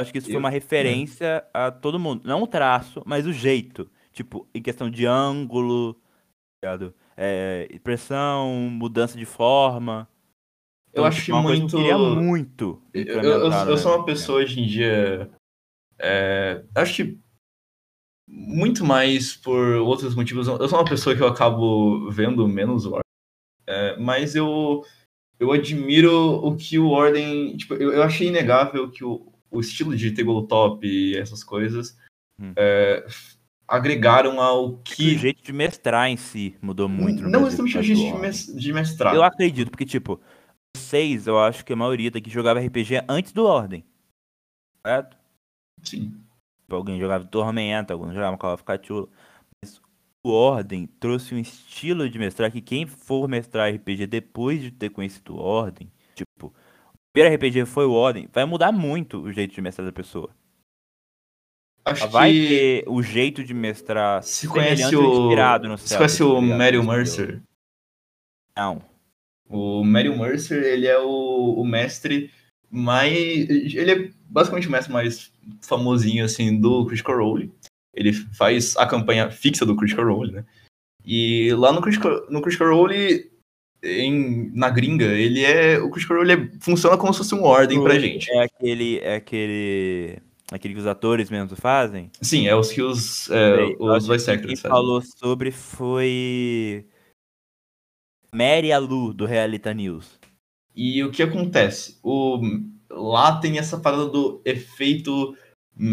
Acho que isso foi Eu- uma referência a todo mundo. Não o traço, mas o jeito. Tipo, em questão de ângulo, ligado? É, impressão, mudança de forma. Eu Então, acho tipo, que muito. eu queria muito. Eu, eu- eu sou uma pessoa hoje em dia. é, acho que muito mais por outros motivos. Eu sou uma pessoa que eu acabo vendo menos Ordem. é, mas eu, eu admiro o que o Ordem. Tipo, eu, eu achei inegável que o, o estilo de tabletop e essas coisas Hum. é, agregaram ao que que. o jeito de mestrar em si mudou muito. não exatamente o jeito de mestrar. Eu acredito, porque, tipo, vocês, eu acho que a maioria daqui jogava RPG antes do Ordem. Certo? Sim. Tipo, Alguém jogava Tormenta, alguém jogava Call of Cthulhu. Mas o Ordem trouxe um estilo de mestrar que quem for mestrar RPG depois de ter conhecido o Ordem, tipo, o primeiro RPG foi o Ordem, vai mudar muito o jeito de mestrar da pessoa. Acho Vai que. ter o jeito de mestrar Se conhece o. inspirado no Você Celtic, conhece o Entendeu? Mercer? Não. O Mario Mercer, ele é o, o mestre mais. Ele é basicamente o mestre mais famosinho, assim, do Critical Role. Ele faz a campanha fixa do Critical Role, né? E lá no Critical, no Critical Role, em, na gringa, ele é. O Critical Role é- funciona como se fosse um ordem pra gente. É aquele. É aquele. Aquele que os atores mesmo fazem. Sim, é os que os, é, os voice que actors Quem fazem. falou sobre foi. Mary Alu, do Realita News. E o que acontece? O, lá tem essa parada do efeito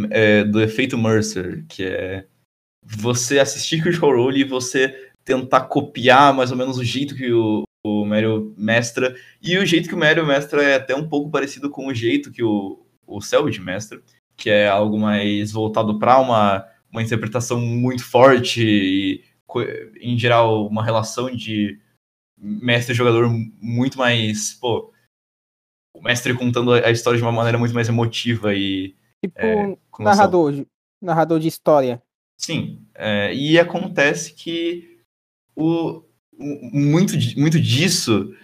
é, do efeito Mercer, que é você assistir Critical Role e você tentar copiar mais ou menos o jeito que o, o Mario mestra. E o jeito que o Mario mestra é até um pouco parecido com o jeito que o, o Selbit mestra, que é algo mais voltado para uma, uma interpretação muito forte e, em geral, uma relação de mestre e jogador muito mais, pô, o mestre contando a a história de uma maneira muito mais emotiva e Tipo, é, narrador, de- narrador de história. Sim, é, e acontece que o, o- muito, muito disso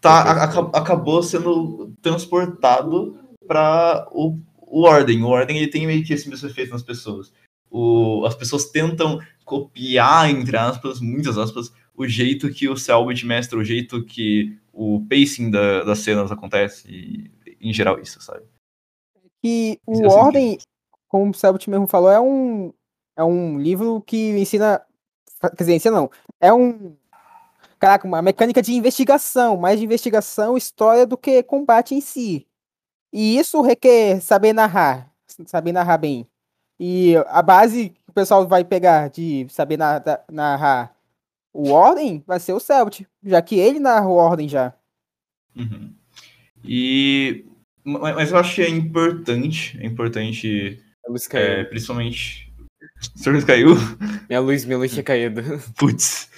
tá, a- aca- acabou sendo transportado para o, o Ordem. O Ordem ele tem meio que esse mesmo efeito nas pessoas. O, as pessoas tentam copiar, entre aspas, muitas aspas, o jeito que o Selbit mestra, o jeito que o pacing da, das cenas acontece, e, em geral isso, sabe? E o é Ordem, como o Selbit mesmo falou, é um, é um livro que ensina. Quer dizer, ensina não. É um. Caraca, uma mecânica de investigação, mais de investigação, história do que combate em si. E isso requer saber narrar, saber narrar bem. E a base que o pessoal vai pegar de saber na- da- narrar o Ordem vai ser o Selbit, já que ele narra o Ordem já. Uhum. E ma- mas eu acho que é importante, é importante, Minha luz caiu. é, principalmente. O senhor caiu? Minha luz, minha luz tinha caído. Putz.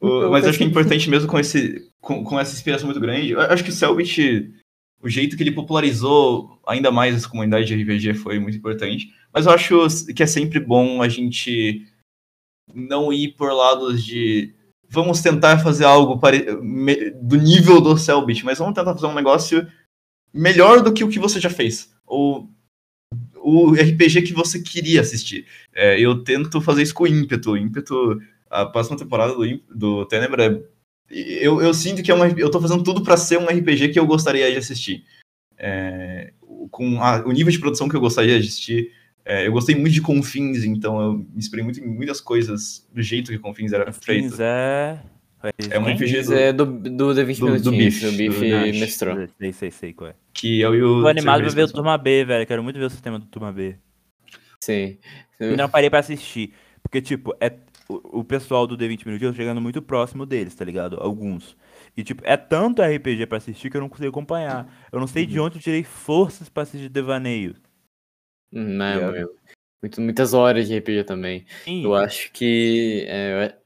O- Eu mas eu acho que é importante mesmo com, esse, com, com essa inspiração muito grande. Eu acho que o Selbit, o jeito que ele popularizou ainda mais essa comunidade de RPG foi muito importante. Mas eu acho que é sempre bom a gente não ir por lados de vamos tentar fazer algo pare- do nível do Selbit, mas vamos tentar fazer um negócio melhor do que o que você já fez. Ou o RPG que você queria assistir. É, eu tento fazer isso com ímpeto. ímpeto, a próxima temporada do, do Tenebra, é- eu, eu sinto que é uma, eu tô fazendo tudo pra ser um RPG que eu gostaria de assistir. É, com a- o nível de produção que eu gostaria de assistir. É, eu gostei muito de Confins, então eu me inspirei muito em muitas coisas do jeito que Confins era feito. Fins é. É um? RPG do, é do, do The 20 do- do Minutinhos, Bife, o Bife do mestrou. Sei, sei, sei qual é. que eu e o. Tô animado pra ver o. Turma B, velho. Quero muito ver o sistema do Turma B. Sim. Eu não parei pra assistir. Porque, tipo, é, o, o pessoal do D20 Minutinhos chegando muito próximo deles, tá ligado? Alguns. E, tipo, é tanto RPG pra assistir que eu não consigo acompanhar. Eu não sei de onde eu tirei forças pra assistir Devaneio. Hum, Não, Ligado? meu. Muito- muitas horas de RPG também. Sim, Eu acho que. é,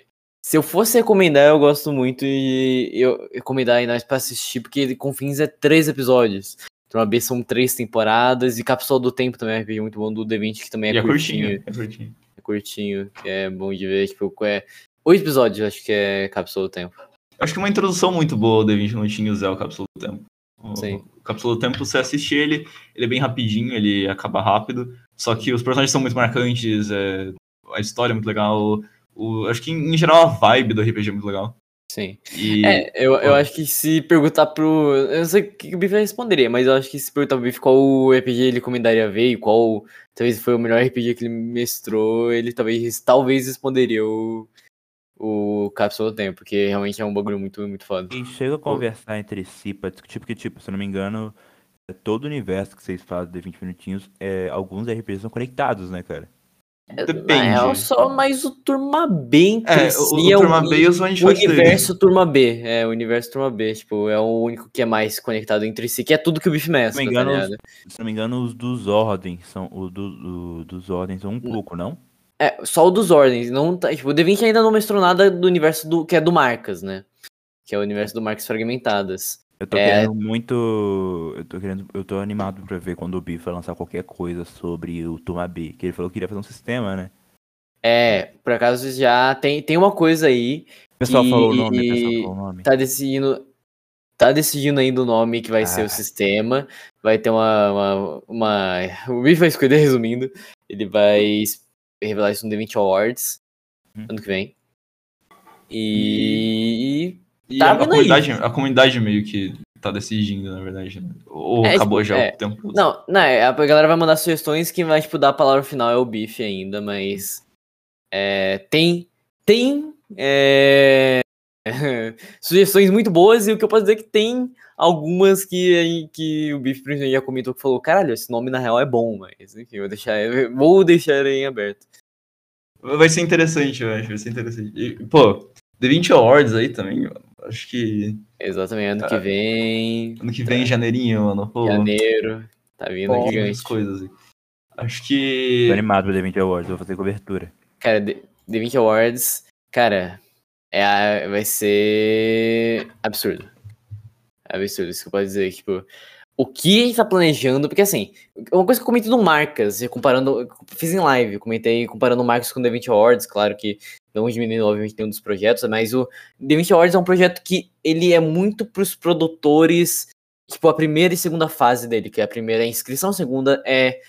se eu fosse recomendar, eu gosto muito e eu recomendar aí nós pra assistir, porque Confins é três episódios. Turma B são três temporadas e Cápsula do Tempo também é um RPG muito bom do D20, que também é, E é curtinho. curtinho. É curtinho. É curtinho, que é bom de ver. Tipo, é. Oito episódios, acho que é Cápsula do Tempo. Acho que uma introdução muito boa do D20 Minutinhos é o Cápsula do Tempo. O, Sim. o Cápsula do Tempo, você assiste ele, ele é bem rapidinho, ele acaba rápido. Só que os personagens são muito marcantes, é, a história é muito legal. O, acho que, em geral, a vibe do RPG é muito legal. Sim. E É, eu, eu acho que se perguntar pro. Eu não sei o que o Biff responderia, mas eu acho que se perguntar pro Biff qual RPG ele recomendaria ver e qual talvez foi o melhor RPG que ele mestrou, ele talvez, talvez responderia o, o Cápsula do Tempo, porque realmente é um bagulho muito, muito foda. E chega a conversar entre si pra discutir, porque, tipo, se eu não me engano, é todo o universo que vocês fazem de 20 minutinhos, é, alguns RPGs são conectados, né, cara? Depende. Na real, só mais o Turma B É, o, o é Turma o, B e os One o dele. universo Turma B. É, o universo Turma B, tipo, é o único que é mais conectado entre si, que é tudo que o Biff Se não mestra, me tá engano, ligado? os, se não me engano, os dos ordens são. O do, do- dos ordens são um pouco, não? É, só o dos ordens, não tá, tipo, o D20 ainda não mestrou nada do universo do que é do Marcas, né? Que é o universo do Marcas Fragmentadas. Eu tô É. querendo muito. Eu tô querendo. Eu tô animado pra ver quando o Biff vai lançar qualquer coisa sobre o Turma B. Que ele falou que queria fazer um sistema, né? É, por acaso já tem, tem uma coisa aí, O pessoal falou o nome, o pessoal falou o nome. tá decidindo tá decidindo ainda o nome que vai ser Ah. o sistema, vai ter uma, uma, uma o Biff vai escolher, resumindo, ele vai revelar isso no The20 Awards, Hum. ano que vem. E... E Tá a, a comunidade, a comunidade meio que tá decidindo, na verdade. né? Ou É, acabou já é. o tempo. Não, não, é, a galera vai mandar sugestões, quem vai, tipo, dar a palavra final é o Biff ainda, mas é, tem, tem é, sugestões muito boas e o que eu posso dizer é que tem algumas que, que o Biff já comentou que falou, caralho, esse nome na real é bom, mas enfim, vou deixar, vou deixar em aberto. Vai ser interessante, eu acho. Vai ser interessante. E, pô, The 20 Awards aí também, mano. Acho que Exatamente, ano que Ah. vem, ano que vem, janeirinho, mano. Pô, janeiro, tá vindo tem gigante. coisas. Acho Tô que. animado pro The 20 Awards, vou fazer cobertura. Cara, The, The 20 Awards, cara, é, a- vai ser absurdo. Absurdo, isso que eu posso dizer. Tipo, o que a gente tá planejando, porque assim, uma coisa que eu comentei no Marcas, comparando, fiz em live, comentei comparando o Marcas com o The 20 Awards, claro que não diminuindo, obviamente, nenhum dos projetos, mas o The 20 Awards é um projeto que ele é muito pros produtores, tipo, a primeira e segunda fase dele, que é a primeira é inscrição, a segunda é,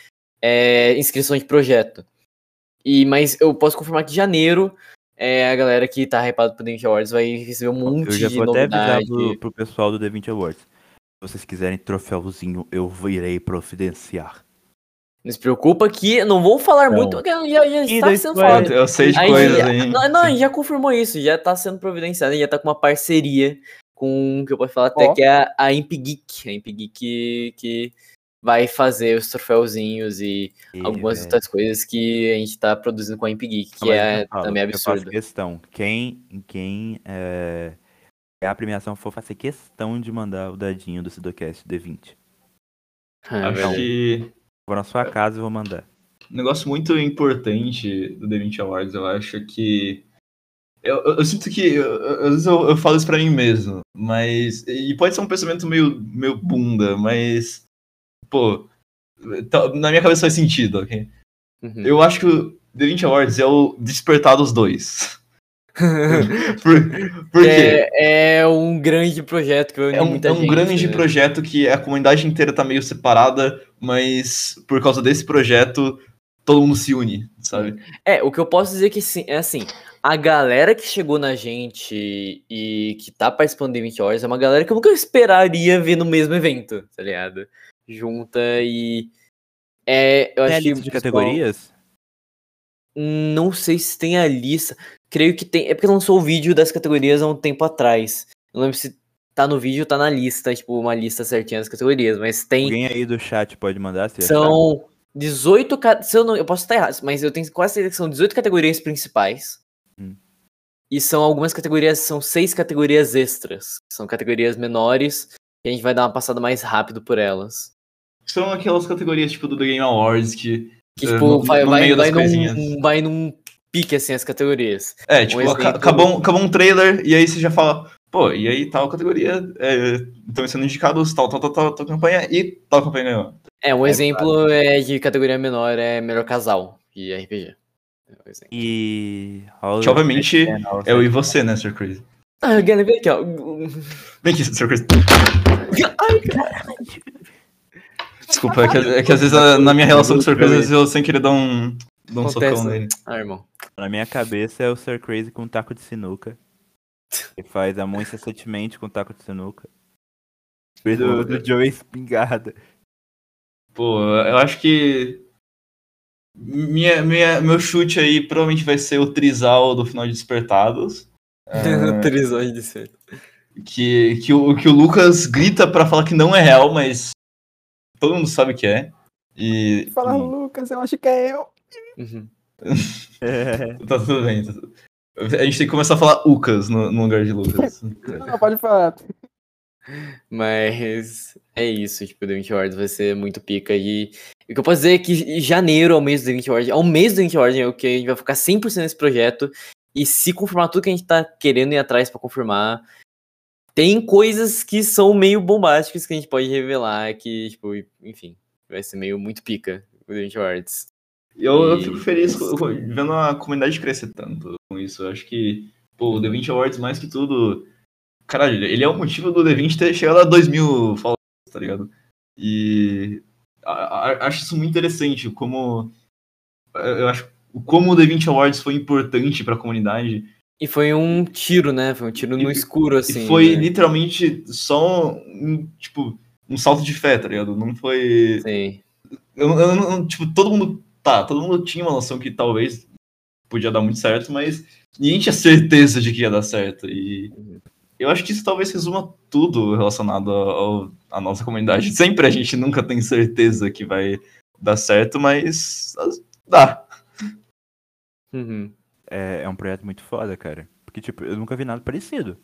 é inscrição de projeto. E, mas eu posso confirmar que janeiro é a galera que tá hypada pro The 20 Awards vai receber um monte Eu já de vou até avisar novidade. pro, pro pessoal do The 20 Awards. Se vocês quiserem troféuzinho, eu irei providenciar. Não se preocupa que não vou falar Não. muito, porque já, já está sendo falado. Eu sei de Aí coisas já- aí. Não, não, a gente já confirmou isso, já tá sendo providenciado, já tá com uma parceria com, que eu posso falar até, Ó. que é a, a Imp Geek. A Imp Geek que, que vai fazer os troféuzinhos e E, algumas velho, outras coisas que a gente tá produzindo com a Imp Geek, que mas é também Eu faço absurdo. questão. Quem, quem é a premiação for fazer questão de mandar o dadinho do Sidocast D20. Ah, Acho verdade. que Vou na sua casa e vou mandar. um negócio muito importante do The 20 Awards, eu acho que. Eu, eu- eu sinto que. eu- Às vezes eu, eu falo isso pra mim mesmo, mas. E pode ser um pensamento meio, meio bunda, mas. Pô. tá- Na minha cabeça faz sentido, ok? Uhum. Eu acho que o The 20 Awards é o despertar dos dois. Por, por quê? É, é um grande projeto que unir É um, muita é um gente, grande né? projeto que a comunidade inteira tá meio separada, mas por causa desse projeto todo mundo se une, sabe? É, o que eu posso dizer que sim, é assim, a galera que chegou na gente e que tá participando de 20 horas é uma galera que eu nunca esperaria ver no mesmo evento, tá ligado? Junta e. É, eu acho que. lista de categorias? Não sei se tem a lista. Creio que tem. É porque lançou o vídeo das categorias há um tempo atrás. Eu não lembro se tá no vídeo ou tá na lista, tipo, uma lista certinha das categorias, mas tem. Alguém aí do chat pode mandar se achar? São 18. ca- Se eu, não, eu posso estar errado, mas eu tenho quase certeza que são 18 categorias principais. Hum. E são algumas categorias, são seis categorias extras. São categorias menores. E a gente vai dar uma passada mais rápido por elas. São aquelas categorias tipo do The Game Awards que. Que, eh, tipo, no, vai, no vai, meio das vai, coisinhas. num, vai num pique, assim, as categorias. É, tipo, aca- exemplo- acabou, um- acabou um trailer e aí você já fala, pô, e aí tal categoria estão sendo indicados tal, tal, tal, tal, tal campanha e tal campanha ganhou. É, um É, exemplo é de categoria menor é melhor casal de RPG. É um exemplo. E. Que obviamente é eu e você, né, Sir Chris? Ah, Gana, vem aqui, ó. Vem aqui, Sir Chris. Desculpa, é que, é que às vezes na minha relação com o Sir Chris, às vezes eu sem querer dar um, dar um Acontece, socão né? nele. Ah, irmão. Na minha cabeça é o Sir Crazy com um taco de sinuca. Ele faz a mão incessantemente com um taco de sinuca. Do, do Joey espingarda. Pô, eu acho que. Minha, minha, meu chute aí provavelmente vai ser o Trizal do final de Despertados. É, Trisões de certo. que, que, o, que o Lucas grita pra falar que não é real, mas todo mundo sabe que é. E. Fala, e- Lucas, eu acho que é eu. Uhum. Tá tudo bem. tá tudo- A gente tem que começar a falar Ucas no, no lugar de Lucas. Não, pode falar. Mas é isso, tipo, The 20 Horas vai ser muito pica. E o que eu posso dizer é que janeiro é o mês do The 20 Horas. É o mês do The 20 Horas, é o que a gente vai ficar 100% nesse projeto. E se confirmar tudo que a gente tá querendo ir atrás pra confirmar, tem coisas que são meio bombásticas que a gente pode revelar. Que, tipo, enfim, vai ser meio muito pica o The 20 Horas. Eu, eu E- fico feliz vendo a comunidade crescer tanto com isso. Eu acho que, pô, o The 20 Awards, mais que tudo. Caralho, ele é o motivo do The 20 ter chegado a 2 mil followers, tá ligado? E. a- a- acho isso muito interessante, como. Eu acho como o The 20 Awards foi importante pra comunidade. E foi um tiro, né? Foi um tiro no E- escuro, assim. e foi né? literalmente só um, tipo, um salto de fé, tá ligado? Não foi. Sim. Eu, eu não- tipo, todo mundo. Tá, todo mundo tinha uma noção que talvez podia dar muito certo, mas ninguém tinha certeza de que ia dar certo. E eu acho que isso talvez resuma tudo relacionado ao- ao- à nossa comunidade. Sempre a gente nunca tem certeza que vai dar certo, mas as- dá. Uhum. É, é um projeto muito foda, cara. Porque, tipo, eu nunca vi nada parecido.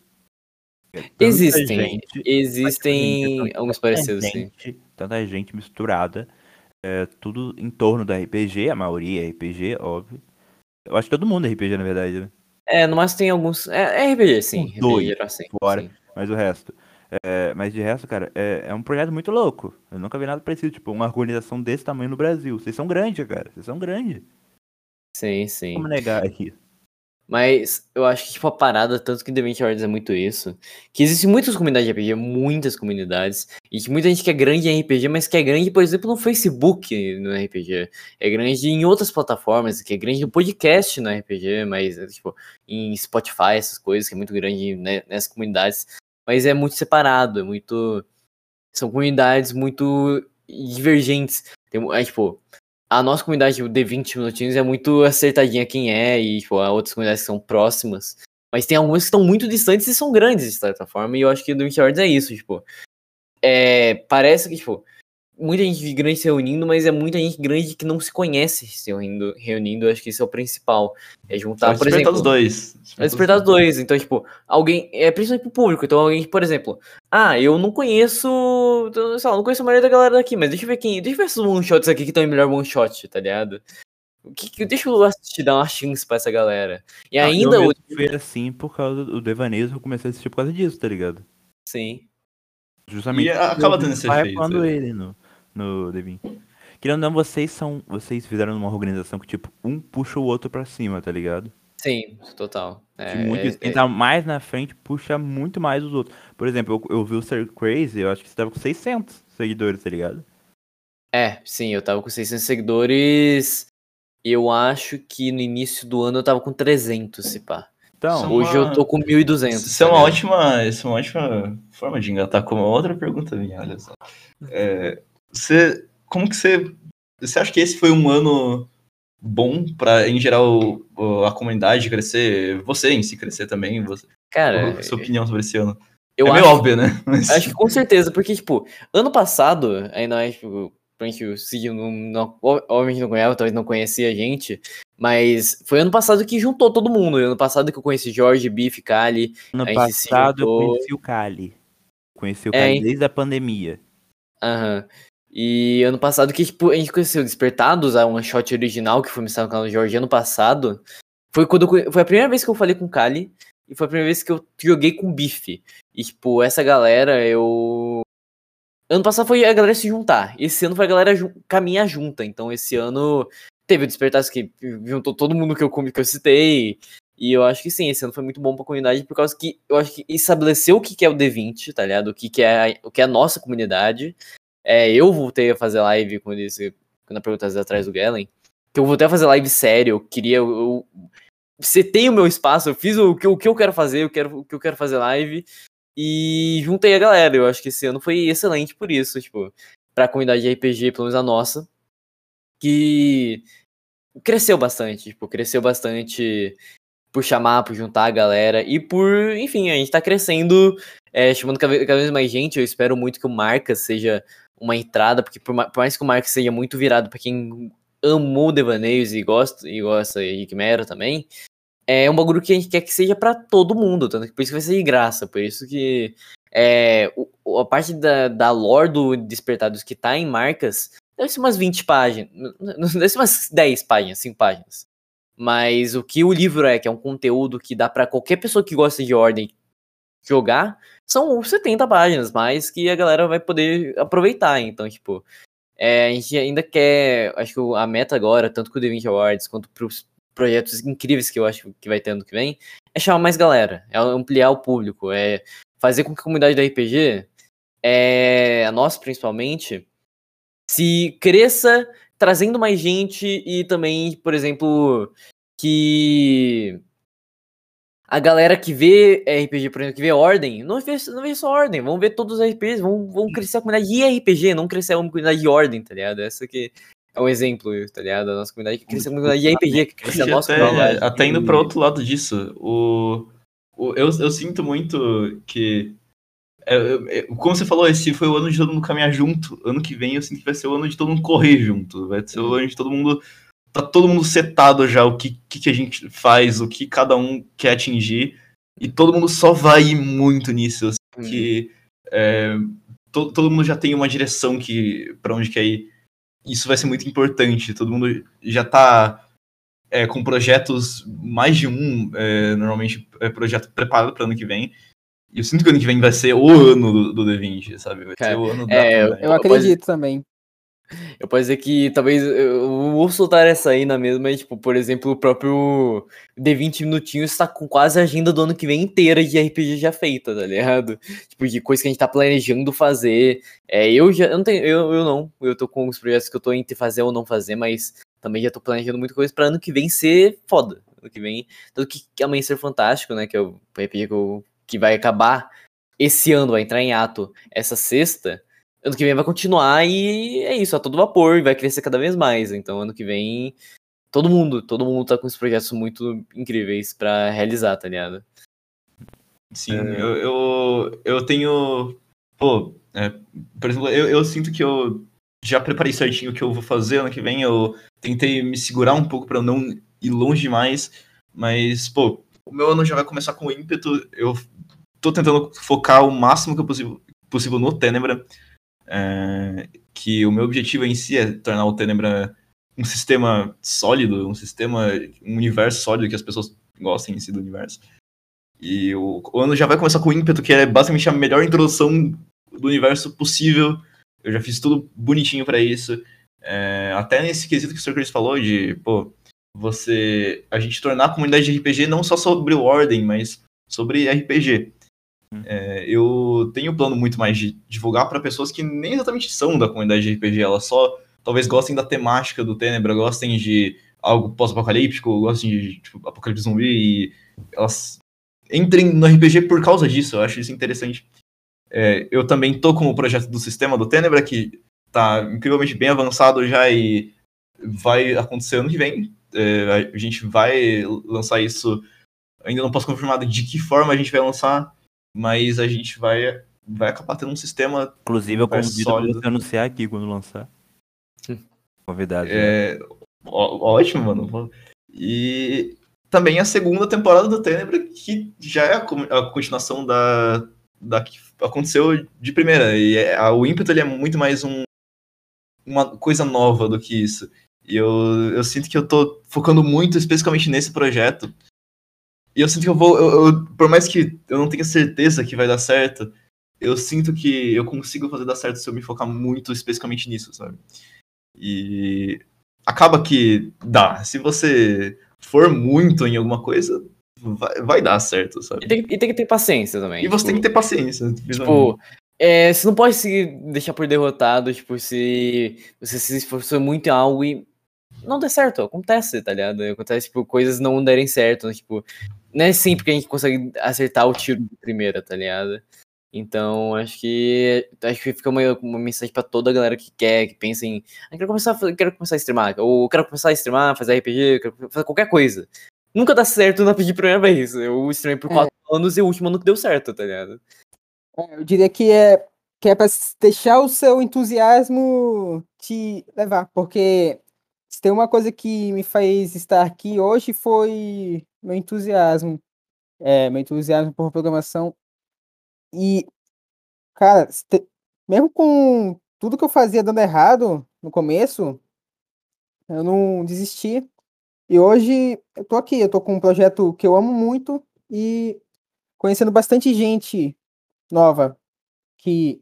É tanta Existem. gente- Existem alguns parecidos, sim. Tanta gente misturada. É, tudo em torno da RPG, a maioria é RPG, óbvio. Eu acho que todo mundo é RPG, na verdade, né? É, no máximo tem alguns. É, é RPG, sim. RPG dois, geral, sim, fora. sim. Mas o resto. É, mas de resto, cara, é, é um projeto muito louco. Eu nunca vi nada parecido. Tipo, uma organização desse tamanho no Brasil. Vocês são grandes, cara. Vocês são grandes. Sim, sim. Como negar aqui? Mas eu acho que, tipo, a parada, tanto que The 20 Hours é muito isso, que existem muitas comunidades de RPG, muitas comunidades, e que muita gente que é grande em RPG, mas que é grande, por exemplo, no Facebook no RPG, é grande em outras plataformas, que é grande no podcast no RPG, mas, é, tipo, em Spotify, essas coisas, que é muito grande né, nessas comunidades, mas é muito separado, é muito... São comunidades muito divergentes. Tem, é, tipo, a nossa comunidade de 20 minutinhos é muito acertadinha quem é, e tipo, há outras comunidades que são próximas. Mas tem algumas que estão muito distantes e são grandes, de certa forma, e eu acho que o do 20 Hours é isso, tipo. É, parece que, tipo, muita gente grande se reunindo, mas é muita gente grande que não se conhece se reunindo, reunindo eu acho que isso é o principal. É juntar, por Despertar exemplo. os dois. É despertar os dois. Então, tipo, alguém. É principalmente pro público. Então, alguém, por exemplo, ah, eu não conheço. então, Sei lá, não conheço a maioria da galera daqui, mas deixa eu ver quem. Deixa eu ver esses one shots aqui que estão em melhor one shot, tá ligado? O que, que- deixa eu assistir, dar uma chance pra essa galera. E Ah, ainda. eu o- mesmo fui assim por causa do Devaneios, eu comecei a assistir por causa disso, tá ligado? Sim. Justamente. E acaba tendo esse efeito, hypando é. ele no, no Devin. Querendo ou não, vocês são. Vocês fizeram uma organização que, tipo, um puxa o outro pra cima, tá ligado? Sim, total. É, Que muito, é- quem tá mais na frente puxa muito mais os outros. Por exemplo, eu, eu vi o Sir Crazy, eu acho que você tava com 600 seguidores, tá ligado? É, sim, eu tava com 600 seguidores. Eu acho que no início do ano eu tava com 300, se pá. Então, São- Hoje eu tô com 1.200. Isso é tá uma ligado? ótima, isso é uma ótima forma de engatar com uma outra pergunta minha, olha só. É, você, como que você, você acha que esse foi um ano bom para em geral a comunidade crescer, você em si crescer também, você, Cara, qual a sua opinião sobre esse ano? eu é acho, meio óbvio, né? Mas- acho que com certeza, porque, tipo, ano passado, aí nós, tipo, pra gente, o Cid não, não, obviamente não conhece, talvez não conhecia a gente, mas foi ano passado que juntou todo mundo. Ano passado que eu conheci Jorge, Biff, Kali. ano a gente se passado eu conheci o Kali. Conheci o É, Kali hein? desde a pandemia. Aham. E ano passado que tipo, a gente conheceu Despertados, a one shot original que foi mencionado no canal do Jorge ano passado. Foi quando foi a primeira vez que eu falei com o Kali e foi a primeira vez que eu joguei com Biff. E tipo, essa galera eu Ano passado foi a galera se juntar. Esse ano foi a galera ju- caminhar junta. Então esse ano teve o Despertados que juntou todo mundo que eu comi que eu citei. E eu acho que sim, esse ano foi muito bom pra comunidade, por causa que eu acho que estabeleceu o que que é o D20, tá ligado? O que que é o que é a nossa comunidade. É, eu voltei a fazer live, como eu disse, quando a pergunta atrás do Galen, que eu voltei a fazer live sério, eu queria, eu, eu setei o meu espaço, eu fiz o que, o que eu quero fazer, eu quero, o que eu quero fazer live, e juntei a galera, eu acho que esse ano foi excelente por isso, tipo, pra comunidade de RPG, pelo menos a nossa, que cresceu bastante, tipo, cresceu bastante por chamar, por juntar a galera, e por, enfim, a gente tá crescendo, é, chamando cada vez, mais gente, eu espero muito que o Marca seja uma entrada, porque por, ma- por mais que o Mark seja muito virado pra quem amou Devaneios e gosta, e gosta de Quimera também, é um bagulho que a gente quer que seja pra todo mundo, tanto que por isso que vai ser de graça, por isso que é, a parte da, da lore do Despertados que tá em marcas deve ser umas 20 páginas, deve ser umas 10 páginas, 5 páginas. Mas o que o livro é, que é um conteúdo que dá pra qualquer pessoa que gosta de ordem jogar, são 70 páginas, mas que a galera vai poder aproveitar. Então, tipo, é, a gente ainda quer. Acho que a meta agora, tanto com o The 20 Awards quanto pros projetos incríveis que eu acho que vai ter ano que vem, é chamar mais galera, é ampliar o público, é fazer com que a comunidade da RPG, é, a nossa principalmente, se cresça trazendo mais gente e também, por exemplo, que a galera que vê RPG, por exemplo, que vê Ordem, não vê, não vê só Ordem, vão ver todos os RPGs, vão, vão crescer a comunidade de RPG, não crescer a comunidade de Ordem, tá ligado? Essa que é um exemplo, tá ligado? A nossa comunidade que crescer a comunidade de RPG, que crescer a nossa até, comunidade. até indo para outro lado disso, o, o- eu, eu sinto muito que. é, é, é, como você falou, esse foi o ano de todo mundo caminhar junto. Ano que vem eu sinto que vai ser o ano de todo mundo correr junto. Vai ser o ano de todo mundo. Tá todo mundo setado já o que, que, que a gente faz, o que cada um quer atingir. E todo mundo só vai ir muito nisso. Eu sinto que é, to- todo mundo já tem uma direção que para onde quer ir. Isso vai ser muito importante. Todo mundo já tá é, com projetos, mais de um, é, normalmente, é, projeto preparado para ano que vem. E eu sinto que ano que vem vai ser o ano do, do D20, sabe? Vai Cara, ser o ano da é, comunidade. Eu acredito também. Eu posso dizer que talvez eu vou soltar essa aí na mesma, tipo, por exemplo, o próprio D20 Minutinhos está com quase a agenda do ano que vem inteira de RPG já feita, tá ligado? Tipo, de coisa que a gente tá planejando fazer. É, eu já, eu não tenho, eu, eu não, eu tô com os projetos que eu tô entre fazer ou não fazer, mas também já tô planejando muita coisa pra ano que vem ser foda. Ano que vem, tanto que Amanhecer Fantástico, né, que é o RPG que, eu- que vai acabar esse ano, vai entrar em ato essa sexta, ano que vem vai continuar e é isso, a todo vapor, e vai crescer cada vez mais. Então, ano que vem, todo mundo, todo mundo tá com esses projetos muito incríveis pra realizar, tá ligado? Sim, eu, eu, eu tenho. Pô, é, por exemplo, eu, eu sinto que eu já preparei certinho o que eu vou fazer ano que vem. Eu tentei me segurar um pouco pra eu não ir longe demais. Mas, pô, o meu ano já vai começar com ímpeto. Eu tô tentando focar o máximo que eu possível, possível no Tenebra. É, que o meu objetivo em si é tornar o Tenebra um sistema sólido, um sistema, um universo sólido que as pessoas gostem em si do universo. E o, o ano já vai começar com o ímpeto, que é basicamente a melhor introdução do universo possível. Eu já fiz tudo bonitinho pra isso. É, até nesse quesito que o Sr. Chris falou, de, pô, você a gente tornar a comunidade de RPG não só sobre o Ordem, mas sobre RPG. Hum. É, eu tenho plano muito mais de divulgar para pessoas que nem exatamente são da comunidade de RPG, elas só talvez gostem da temática do Tenebra, gostem de algo pós-apocalíptico, gostem de tipo, apocalipse zumbi e elas entrem no RPG por causa disso, eu acho isso interessante. É, eu também tô com o projeto do sistema do Tenebra, que tá incrivelmente bem avançado já e vai acontecer ano que vem. É, a gente vai lançar isso. Ainda não posso confirmar de que forma a gente vai lançar, mas a gente vai, vai acabar tendo um sistema. Inclusive, eu convido sólido. você anunciar aqui quando lançar. Convidado. né? É, ó- ótimo, mano. E também a segunda temporada do Tenebra, que já é a, a continuação da, da que aconteceu de primeira. E é- a- o ímpeto ele é muito mais um, uma coisa nova do que isso. E eu, eu sinto que eu tô focando muito especificamente nesse projeto. E eu sinto que eu vou. eu- eu- por mais que eu não tenha certeza que vai dar certo, eu sinto que eu consigo fazer dar certo se eu me focar muito especificamente nisso, sabe? E acaba que dá. Se você for muito em alguma coisa, vai, vai dar certo, E sabe? tem, e tem que ter paciência também. E você tem que ter paciência. Tipo, é, você não pode se deixar por derrotado, tipo, se você se esforçou muito em algo e não der certo, acontece, tá ligado? Acontece, tipo, coisas não derem certo, tipo, não é sempre que a gente consegue acertar o tiro de primeira, tá ligado? Então, acho que acho que fica uma, uma mensagem pra toda a galera que quer, que pensa em, ah, quero começar, quero começar a streamar, ou quero começar a streamar, fazer RPG, quero fazer qualquer coisa. Nunca dá certo na primeira vez. Eu streamei por É. quatro anos e o último ano que deu certo, tá ligado? É, Eu diria que é, que é pra s- deixar o seu entusiasmo te levar, porque se tem uma coisa que me fez estar aqui hoje foi meu entusiasmo. É, meu entusiasmo por programação. E, cara, te- mesmo com tudo que eu fazia dando errado no começo, eu não desisti. E hoje eu tô aqui, eu tô com um projeto que eu amo muito e conhecendo bastante gente nova que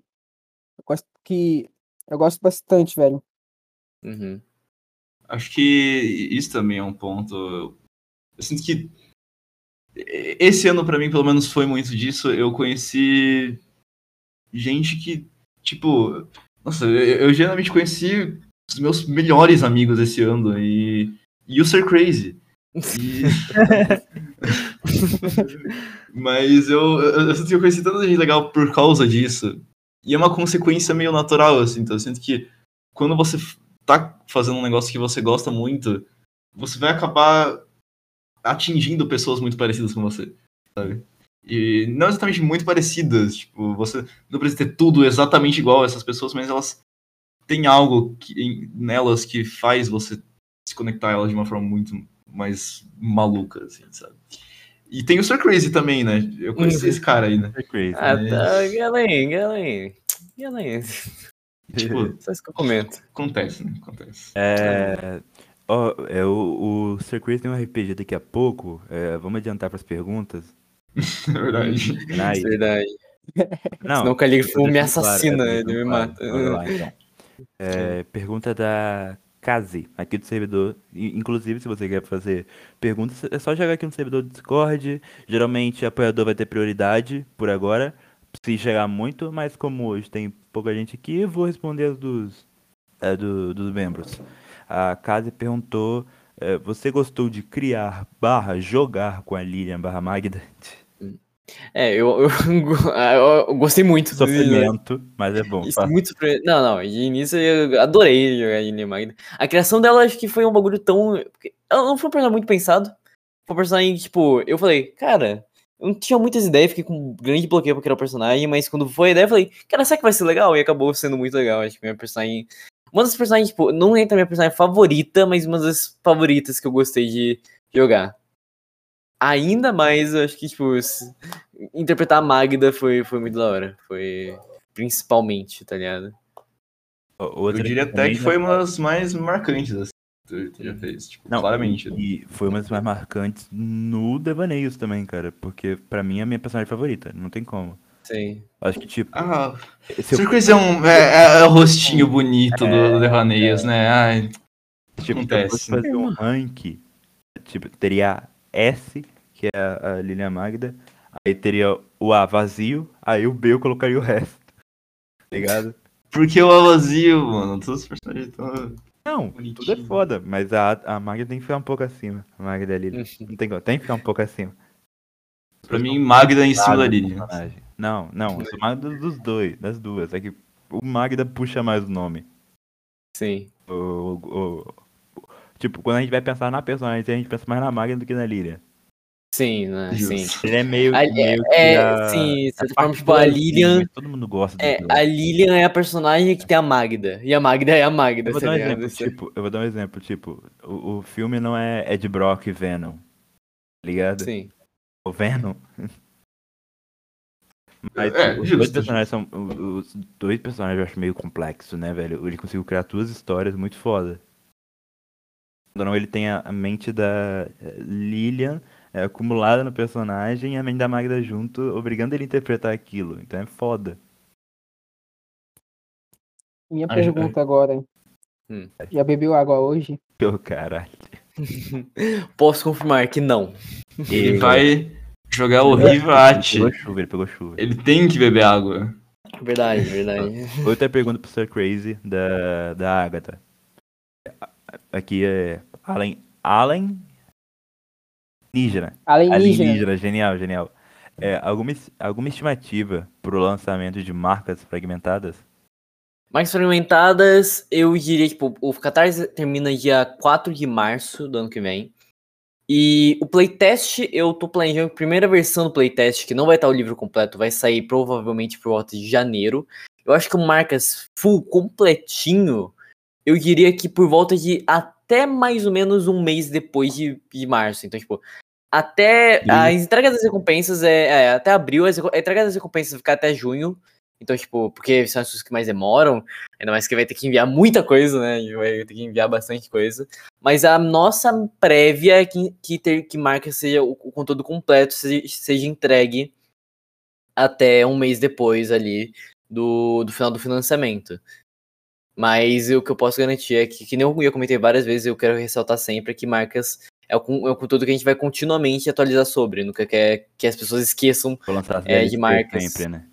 que eu gosto bastante, velho. Uhum. Acho que isso também é um ponto. Eu sinto que esse ano, pra mim, pelo menos, foi muito disso. Eu conheci gente que, tipo. Nossa, eu, eu geralmente conheci os meus melhores amigos esse ano e. E o Ser Crazy. E- Mas eu, eu, eu sinto que eu conheci tanta gente legal por causa disso. E é uma consequência meio natural, assim. Então eu sinto que quando você tá fazendo um negócio que você gosta muito, você vai acabar atingindo pessoas muito parecidas com você, sabe? E não exatamente muito parecidas, tipo, você não precisa ter tudo exatamente igual a essas pessoas, mas elas têm algo que, em- nelas que faz você se conectar a elas de uma forma muito mais maluca, assim, sabe? E tem o Sir Crazy também, né? Eu conheci Uhum. esse cara aí, né? É crazy. Ah, Mas- tá. Galen, Galen. Galen. Tipo, Só isso que eu comento. acontece, né? Acontece. É, ó, é, o, o Sir Chris tem um RPG daqui a pouco. é, vamos adiantar para as perguntas. É verdade. Nice. Verdade. Não, Senão o eu me claro, assassina, é, ele me claro. mata. Vamos lá, então. É, pergunta da Kazi, aqui do servidor. Inclusive, se você quer fazer perguntas, é só jogar aqui no servidor do Discord. Geralmente, apoiador vai ter prioridade por agora. Se chegar muito, mas como hoje tem pouca gente aqui, vou responder as dos, é, do- dos membros. A Kazi perguntou: é, Você gostou de criar barra jogar com a Lilian barra Magda? É, eu, eu, eu gostei muito. Sofrimento, mas é bom. Isso, muito Não, não, de início eu adorei jogar Lilian Magda. A criação dela acho que foi um bagulho tão. Ela não foi um personagem muito pensado. Foi um personagem que, tipo, eu falei, cara, eu não tinha muitas ideias, fiquei com um grande bloqueio pra criar o personagem, mas quando foi a ideia, eu falei, cara, será que vai ser legal? E acabou sendo muito legal. Acho que minha personagem. Uma das personagens, tipo, não entra minha personagem favorita, mas uma das favoritas que eu gostei de jogar. Ainda mais, eu acho que, tipo, interpretar a Magda foi, foi muito da hora. Foi principalmente, tá ligado? Outra Eu diria até que foi uma das mais marcantes, assim, que tu já fez. Tipo, Não, claramente. E foi uma das mais marcantes no Devaneios também, cara. Porque pra mim é a minha personagem favorita. Não tem como. Sim. Acho que, tipo. Ah, se eu- é um é, é- é o rostinho bonito do, do Devaneios, né? Ai, tipo, se eu acontece. fosse fazer um rank tipo, teria a S, que é a, a Lilian Magda, aí teria o A vazio, aí o B eu colocaria o resto. Tá ligado? Porque o vazio, mano. Todos os personagens estão. Não, tudo é Bonitinho. foda, mas a, a Magda tem que ficar um pouco acima. A Magda a Lilian. Não tem como, tem que ficar um pouco acima. Pra mim, Magda em cima da Magda, Lilian. Não, não, eu sou Magda dos dois, das duas. É que o Magda puxa mais o nome. Sim. O, o- o- tipo, quando a gente vai pensar na personagem, a gente pensa mais na Magda do que na Lilian. Sim, né? Sim. Ele é meio, A- meio que É, a- sim, certa parte forma, tipo, a Lilian. mas Todo mundo gosta É, a Lilian é a personagem que tem a Magda. E a Magda é a Magda, Eu vou tá dar um ligado? exemplo, tipo, eu vou dar um exemplo, tipo, o, o filme não é Ed Brock e Venom. Tá ligado? Sim. O Venom. Mas É, os justo, dois personagens são. Os dois personagens eu acho meio complexo, né, velho? Ele conseguiu criar duas histórias muito foda. Não, ele tem a, a mente da eh, Lilian é, acumulada no personagem e a mente da Magda junto, obrigando ele a interpretar aquilo. Então é foda. Minha pergunta agora. Hum. Já bebeu água hoje? Ô, caralho. Posso confirmar que não. Ele vai jogar o Rivate. Ele pegou chuva, ele pegou chuva. Ele tem que beber água. Verdade, verdade. Outra pergunta pro Sir Crazy da, da Agatha. Aqui é Allen. Allen. Alienígena. Alienígena. Alienígena, genial, genial. É, alguma, alguma estimativa pro lançamento de marcas fragmentadas? Mais fragmentadas, eu diria, tipo, o Catarse termina dia 4 de março do ano que vem. E o playtest, eu tô planejando a primeira versão do playtest, que não vai estar o livro completo, vai sair provavelmente por volta de janeiro. Eu acho que o Marcas full completinho, eu diria que por volta de até mais ou menos um mês depois de, de março. Então, tipo, até E- a entrega das recompensas é, é até abril, a entrega das recompensas vai ficar até junho. Então, tipo, porque são as coisas que mais demoram, ainda mais que vai ter que enviar muita coisa, né? Vai ter que enviar bastante coisa. Mas a nossa prévia é que, que, ter, que marca seja o, o conteúdo completo, seja, seja entregue até um mês depois ali do, do final do financiamento. Mas o que eu posso garantir é que, que nem eu comentei várias vezes, eu quero ressaltar sempre que marcas é o, é o conteúdo que a gente vai continuamente atualizar sobre. Nunca quer que as pessoas esqueçam. É, de marcas. sempre, né?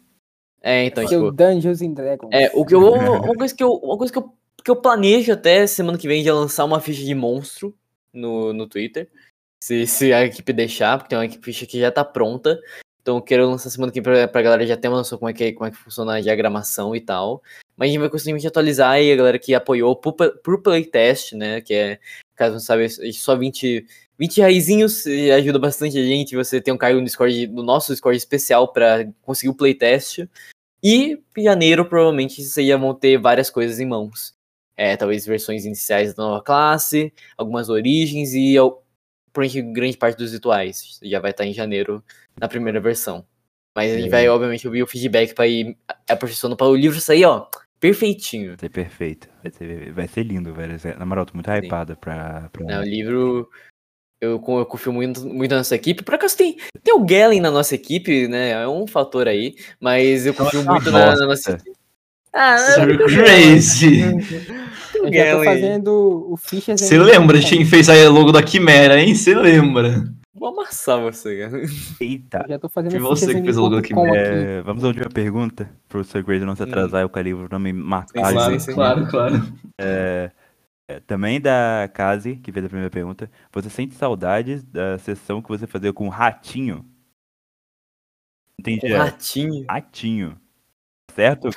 É, então, Seu tipo. Dungeons and Dragons. É, o que eu vou. Uma coisa que eu, uma coisa que eu, que eu planejo até semana que vem é lançar uma ficha de monstro no, no Twitter. Se, se a equipe deixar, porque tem uma equipe ficha que já tá pronta. Então eu quero lançar semana que vem pra, pra galera já ter uma noção como é, que, como é que funciona a diagramação e tal. Mas a gente vai constantemente atualizar aí a galera que apoiou por, por playtest, né? Que é, caso não é só 20, 20 raizinhos e ajuda bastante a gente. Você tem um cargo no Discord, no nosso Discord especial para conseguir o playtest. E em janeiro, provavelmente, vocês já vão ter várias coisas em mãos. É, talvez versões iniciais da nova classe, algumas origens e provavelmente grande parte dos rituais. Já vai estar em janeiro na primeira versão. Mas a gente vai, obviamente, ouvir o feedback para ir aperfeiçoando para o livro sair, ó, perfeitinho. Vai ser perfeito. Vai ser, vai ser lindo, velho. Na moral, tô muito hypado pra. pra... né? O livro. Eu, eu confio muito, muito na nossa equipe. Por acaso tem, tem o Galen na nossa equipe, né? É um fator aí. Mas eu confio uma muito na, na nossa equipe. Ah, Sir Crazy. Eu já Galen. tô fazendo o fichas. Você lembra de quem fez a logo da Quimera, hein? Você lembra? Vou amassar você, cara. Eita! Eu já tô fazendo Foi você que fez o logo aqui. É, vamos à última pergunta, pro Sir Grady não se atrasar e o Calibro não me matar. Sim, claro, sim, claro, claro. É, é, também da Kazi, que fez a primeira pergunta. Você sente saudades da sessão que você fazia com o Ratinho? Entendi. É, ratinho. Ratinho. Certo?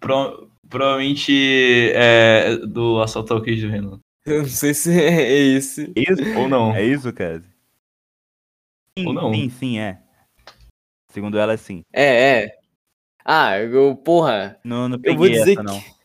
Pro- provavelmente é do assalto ao queijo Renan. Eu não sei se é esse. Isso? Ou não. É isso, Kazi? Sim, Ou não. sim, sim, é. Segundo ela, sim. É, é. Ah, eu, porra. Não, não Eu peguei vou dizer essa, que- não.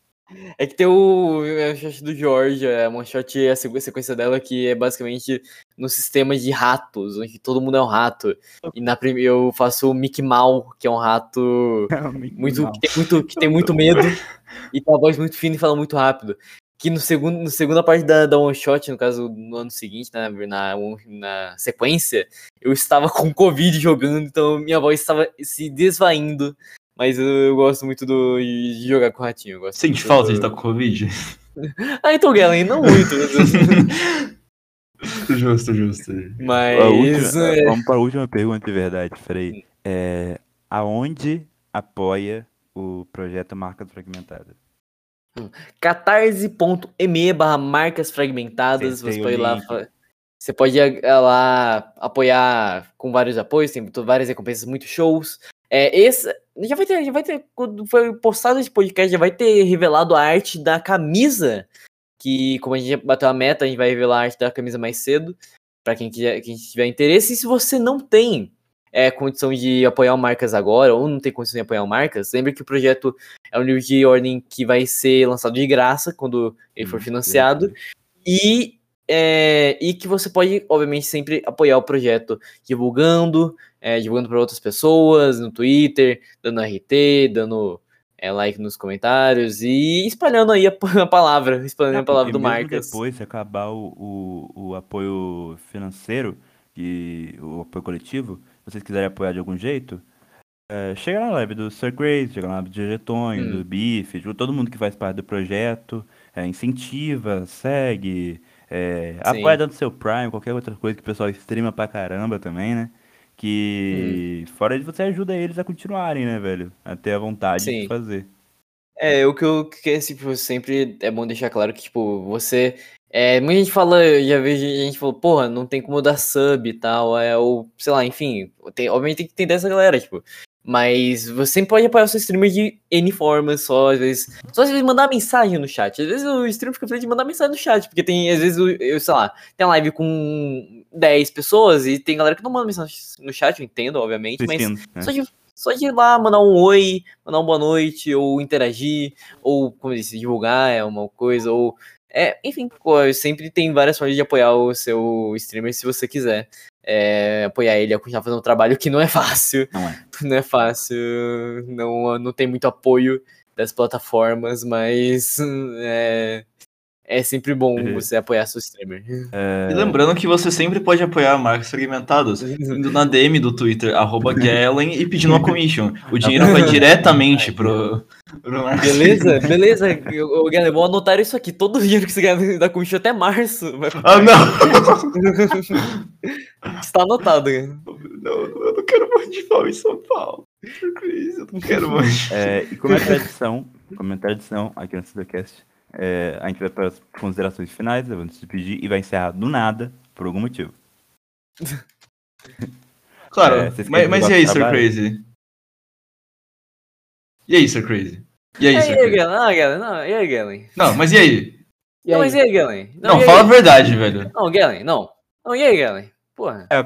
É que tem o one shot do George, é uma shot, a sequ- sequência dela que é basicamente no sistema de ratos, onde todo mundo é um rato. E na primeira eu faço o Mickey Mal, que é um rato muito, que, tem muito que tem muito medo e tem uma voz muito fina e fala muito rápido. Que no segundo, na segunda parte da, da one shot, no caso no ano seguinte, na, na, na sequência, eu estava com Covid jogando, então minha voz estava se desvaindo. Mas eu, eu gosto muito do, de jogar com o ratinho. eu gosto Sente muito falta do- de estar com Covid? Ah, então, Galen, não muito. Justo, justo. Mas. A última- é, Vamos para a última pergunta de verdade, peraí. É, aonde apoia o projeto Marcas Fragmentadas? catarse.me barra marcas fragmentadas. Você pode ir lá. Você pode ir lá apoiar com vários apoios, tem várias recompensas, muitos shows. É, esse, já vai ter, já vai ter, quando foi postado esse podcast, já vai ter revelado a arte da camisa. Que, como a gente bateu a meta, a gente vai revelar a arte da camisa mais cedo. Pra quem, quiser, quem tiver interesse. E se você não tem é, condição de apoiar Marcas agora, ou não tem condição de apoiar Marcas, lembre que o projeto é um livro de ordem que vai ser lançado de graça quando ele for Hum, financiado. E, é, e que você pode, obviamente, sempre apoiar o projeto divulgando, é, divulgando para outras pessoas no Twitter, dando RT, dando é, like nos comentários e espalhando aí a, a palavra, espalhando a palavra do mesmo Marcas. depois se acabar o, o, o apoio financeiro e o apoio coletivo, vocês quiserem apoiar de algum jeito, é, chega na live do Sir Grace, chega na live do Tonho, Hum. do Bife, de todo mundo que faz parte do projeto, é, incentiva, segue, é, Sim. apoia dando seu Prime, qualquer outra coisa que o pessoal streama pra caramba também, né? Que Hum. fora de você ajuda eles a continuarem, né, velho? A ter a vontade Sim. de fazer. É, o que eu que tipo, sempre é bom deixar claro que, tipo, você. É, muita gente fala, eu já vejo gente falou, porra, não tem como dar sub e tal, é, ou, sei lá, enfim, tem, obviamente tem que entender essa galera, tipo. Mas você sempre pode apoiar o seu streamer de N formas, só às vezes. Só às vezes mandar mensagem no chat. Às vezes o streamer fica feliz de mandar mensagem no chat, porque tem, às vezes, eu, eu, sei lá, tem live com 10 pessoas e tem galera que não manda mensagem no chat, eu entendo, obviamente, mas Assistindo, né? só de, só de ir lá, mandar um oi, mandar uma boa noite, ou interagir, ou, como eu disse, divulgar é uma coisa, ou. É, enfim, sempre tem várias formas de apoiar o seu streamer se você quiser. É, apoiar ele a continuar fazendo um trabalho que não é fácil. Não é. Não é fácil, não, não tem muito apoio das plataformas, mas é, é sempre bom Uhum. você apoiar seu streamer. E lembrando que você sempre pode apoiar marcas fragmentadas indo na DM do Twitter, arroba Galen, e pedindo uma commission. O dinheiro vai diretamente pro, pro Marcos. Beleza? Beleza, ô, galera, vou anotar isso aqui. Todo o dinheiro que você ganhar da Commission até março vai Ah, não! Está anotado. não! Eu não quero morrer de fome em São Paulo. Cris, Eu não quero morrer. É, e como é tradição, como é tradição aqui no Cidacast, é, a gente vai para as considerações finais, eu vou se despedir e vai encerrar do nada, por algum motivo. Claro, É, mas, mas e aí, Sir? Crazy? E aí, Sir Crazy? E aí, E Sir aí, Crazy? Galen? Ah, Galen, não, e aí, Galen? Não, mas e aí? E Não, mas e aí, Galen? Não, e aí? fala a verdade, velho. Não, Galen, não. Não, e aí, Galen? Porra. É,